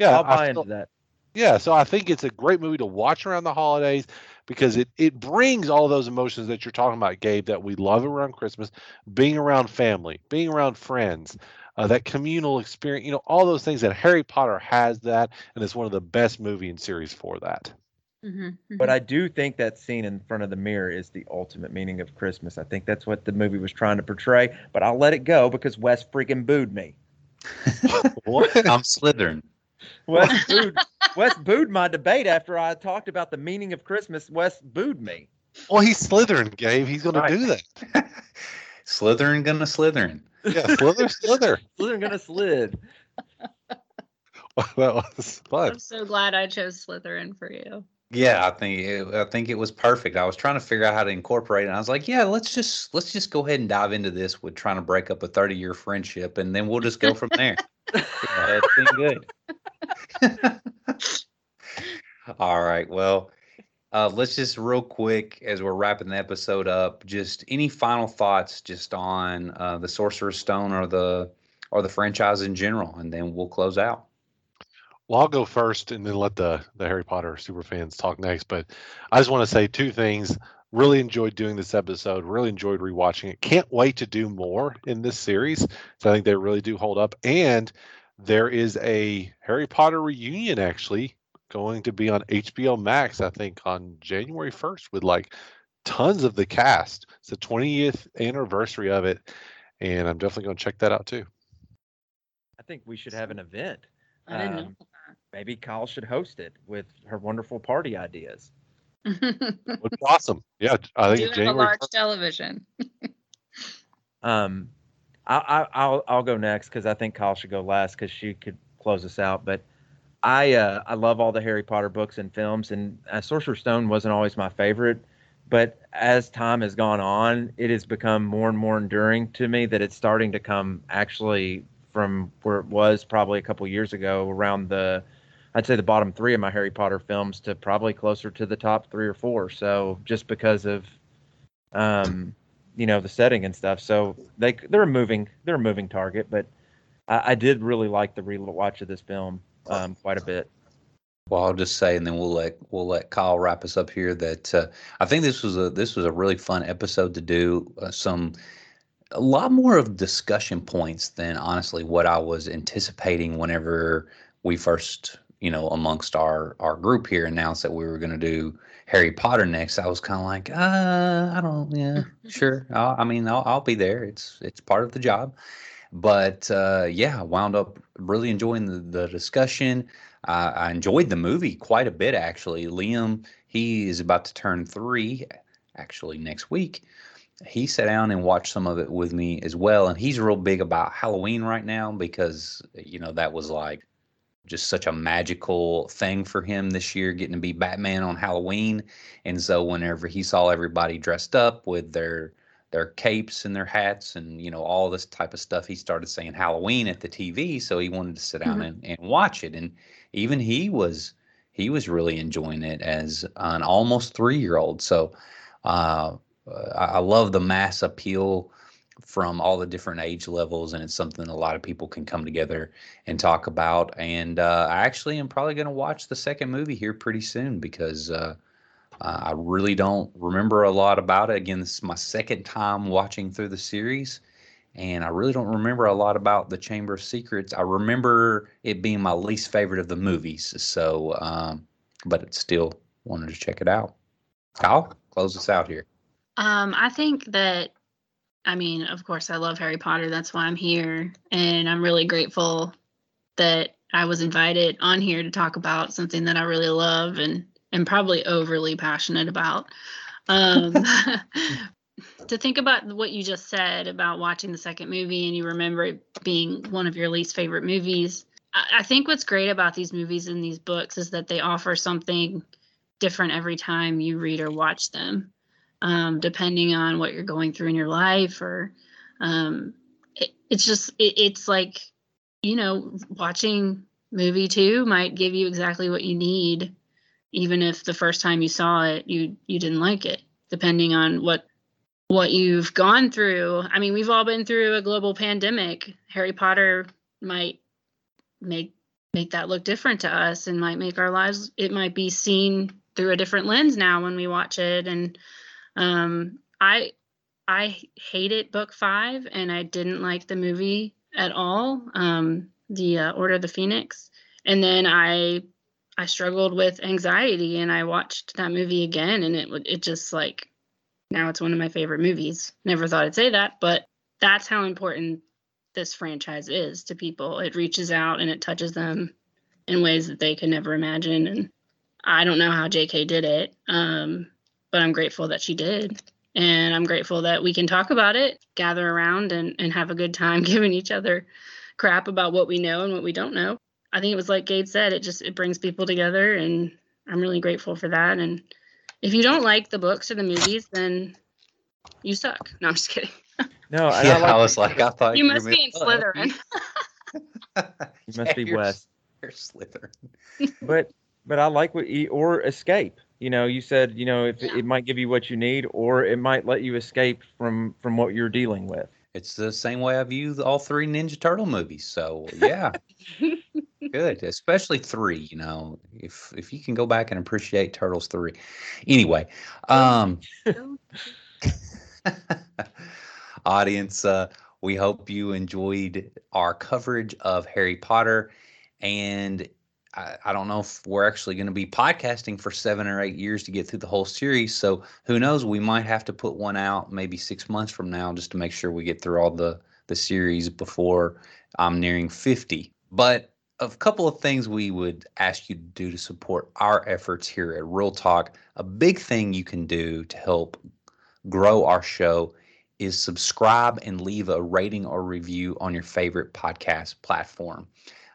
Yeah, I'll I buy feel- into that. yeah, so I think it's a great movie to watch around the holidays because it it brings all those emotions that you're talking about, Gabe, that we love around Christmas, being around family, being around friends, uh, that communal experience, you know, all those things that Harry Potter has that, and it's one of the best movie and series for that. Mhm, But mhm. I do think that scene in front of the mirror is the ultimate meaning of Christmas. I think that's what the movie was trying to portray. But I'll let it go because Wes freaking booed me. *laughs* *laughs* what? I'm Slytherin. Wes *laughs* booed, Wes booed my debate after I talked about the meaning of Christmas. Wes booed me. Well, he's Slytherin, Gabe. He's going Right. to do that. *laughs* Slytherin gonna Slytherin. Yeah, Slither, Slither. *laughs* Slytherin gonna slid. that was fun. I'm so glad I chose Slytherin for you. Yeah, I think it, I think it was perfect. I was trying to figure out how to incorporate it. And I was like, yeah, let's just let's just go ahead and dive into this with trying to break up a 30 year friendship, and then we'll just go from there. Yeah, it's been good. All right. Well, uh, let's just real quick as we're wrapping the episode up. Just any final thoughts, just on uh, the Sorcerer's Stone or the or the franchise in general, and then we'll close out. Well, I'll go first and then let the, the Harry Potter super fans talk next. But I just want to say two things. Really enjoyed doing this episode. Really enjoyed rewatching it. Can't wait to do more in this series. So I think they really do hold up. And there is a Harry Potter reunion actually going to be on HBO Max, I think, on January 1st with like tons of the cast. It's the 20th anniversary of it. And I'm definitely going to check that out too. I think we should have an event. I didn't know Um, Maybe Kyle should host it with her wonderful party ideas. That. Would be awesome. Yeah, I think Do it's have a January large television. *laughs* Um, I, I, I'll I'll go next because I think Kyle should go last because she could close us out. But I uh, I love all the Harry Potter books and films, and uh, Sorcerer's Stone wasn't always my favorite. But as time has gone on, it has become more and more enduring to me that it's starting to come actually from where it was probably a couple years ago around the I'd say the bottom three of my Harry Potter films to probably closer to the top three or four. So just because of um, you know the setting and stuff. So they they're a moving they're a moving target, but I, I did really like the rewatch of this film um, quite a bit. Well, I'll just say, and then we'll let we'll let Kyle wrap us up here. That uh, I think this was a this was a really fun episode to do. Uh, some a lot more of discussion points than honestly what I was anticipating whenever we first, you know, amongst our our group here announced that we were going to do Harry Potter next. I was kind of like, uh, I don't, yeah, *laughs* sure. I'll, I mean, I'll, I'll be there. It's it's part of the job. But uh, yeah, wound up really enjoying the, the discussion. Uh, I enjoyed the movie quite a bit, actually. Liam, he is about to turn three, actually, next week. He sat down and watched some of it with me as well. And he's real big about Halloween right now because, you know, that was like just such a magical thing for him this year, getting to be Batman on Halloween. And so whenever he saw everybody dressed up with their their capes and their hats and you know all this type of stuff he started saying halloween at the tv so he wanted to sit down Mhm. and, and watch it and even he was he was really enjoying it as an almost three year old so uh, I, I love the mass appeal from all the different age levels and it's something a lot of people can come together and talk about and uh, i actually am probably going to watch the second movie here pretty soon because uh, uh, I really don't remember a lot about it. Again, this is my second time watching through the series, and I really don't remember a lot about the Chamber of Secrets. I remember it being my least favorite of the movies, so um, but it still wanted to check it out. Kyle, close us out here. Um, I think that, I mean, of course, I love Harry Potter. That's why I'm here. And I'm really grateful that I was invited on here to talk about something that I really love and am probably overly passionate about. Um, *laughs* to think about what you just said about watching the second movie and you remember it being one of your least favorite movies. I, I think what's great about these movies and these books is that they offer something different every time you read or watch them um, depending on what you're going through in your life or um, it, it's just it, it's like you know watching movie two might give you exactly what you need even if the first time you saw it you you didn't like it depending on what what you've gone through. I mean we've all been through a global pandemic. Harry potter might make make that look different to us and might make our lives it might be seen through a different lens now when we watch it and um i i hated book five and i didn't like the movie at all um the uh, order of the phoenix and then i i struggled with anxiety and i watched that movie again and it it just like now it's one of my favorite movies never thought i'd say that but that's how important this franchise is to people. It reaches out and it touches them in ways that they could never imagine. And I don't know how JK did it, um, but I'm grateful that she did. And I'm grateful that we can talk about it, gather around, and, and have a good time *laughs* giving each other crap about what we know and what we don't know. I think it was like Gabe said, it just it brings people together, and I'm really grateful for that. And if you don't like the books or the movies, then you suck. No, I'm just kidding. *laughs* No, and yeah, I, like I was like, I thought You were must be in Slytherin. *laughs* You must be Wes. You're Slytherin. but but I like what you, or escape. You know, you said you know if it, Yeah. it might give you what you need, or it might let you escape from from what you're dealing with. It's the same way I view the- all three Ninja Turtle movies. So yeah, *laughs* good, especially three. You know, if if you can go back and appreciate Turtles three. Anyway, um, *laughs* audience, uh, we hope you enjoyed our coverage of Harry Potter, and I, I don't know if we're actually going to be podcasting for seven or eight years to get through the whole series. So who knows? We might have to put one out maybe six months from now just to make sure we get through all the the series before I'm nearing 50. But a couple of things we would ask you to do to support our efforts here at Reel Talk. A big thing you can do to help grow our show is subscribe and leave a rating or review on your favorite podcast platform.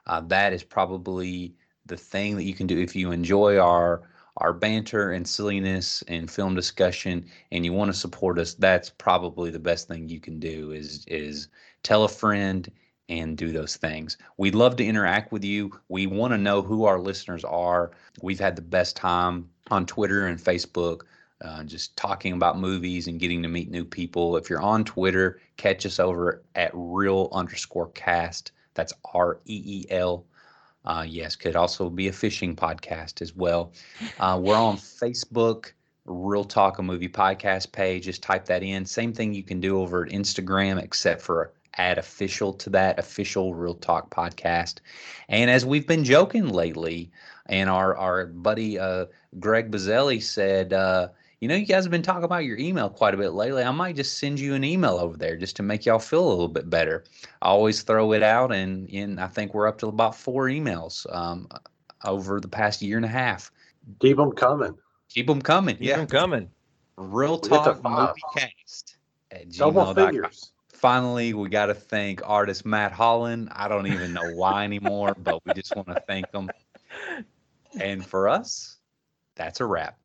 Uh, that is probably the thing that you can do if you enjoy our our banter and silliness and film discussion and you want to support us that's probably the best thing you can do is is tell a friend and do those things. We'd love to interact with you. We want to know who our listeners are. We've had the best time on twitter and facebook uh, just talking about movies and getting to meet new people. If you're on twitter catch us over at reel underscore cast. That's r-e-e-l uh, yes, could also be a fishing podcast as well. Uh, we're on *laughs* Facebook, Reel Talk a Movie Podcast page. Just type that in. Same thing you can do over at Instagram, except for add official to that official Reel Talk podcast. And as we've been joking lately, and our our buddy uh, Greg Bazzelli said, uh, you know, you guys have been talking about your email quite a bit lately. I might just send you an email over there just to make y'all feel a little bit better. I always throw it out, and in I think we're up to about four emails um, over the past year and a half. Keep them coming. Keep them coming. Keep yeah, 'em coming. Real We talk five. moviecast at gmail.com. Finally, we got to thank artist Matt Holland. I don't even know why anymore, but we just want to thank him. And for us, that's a wrap.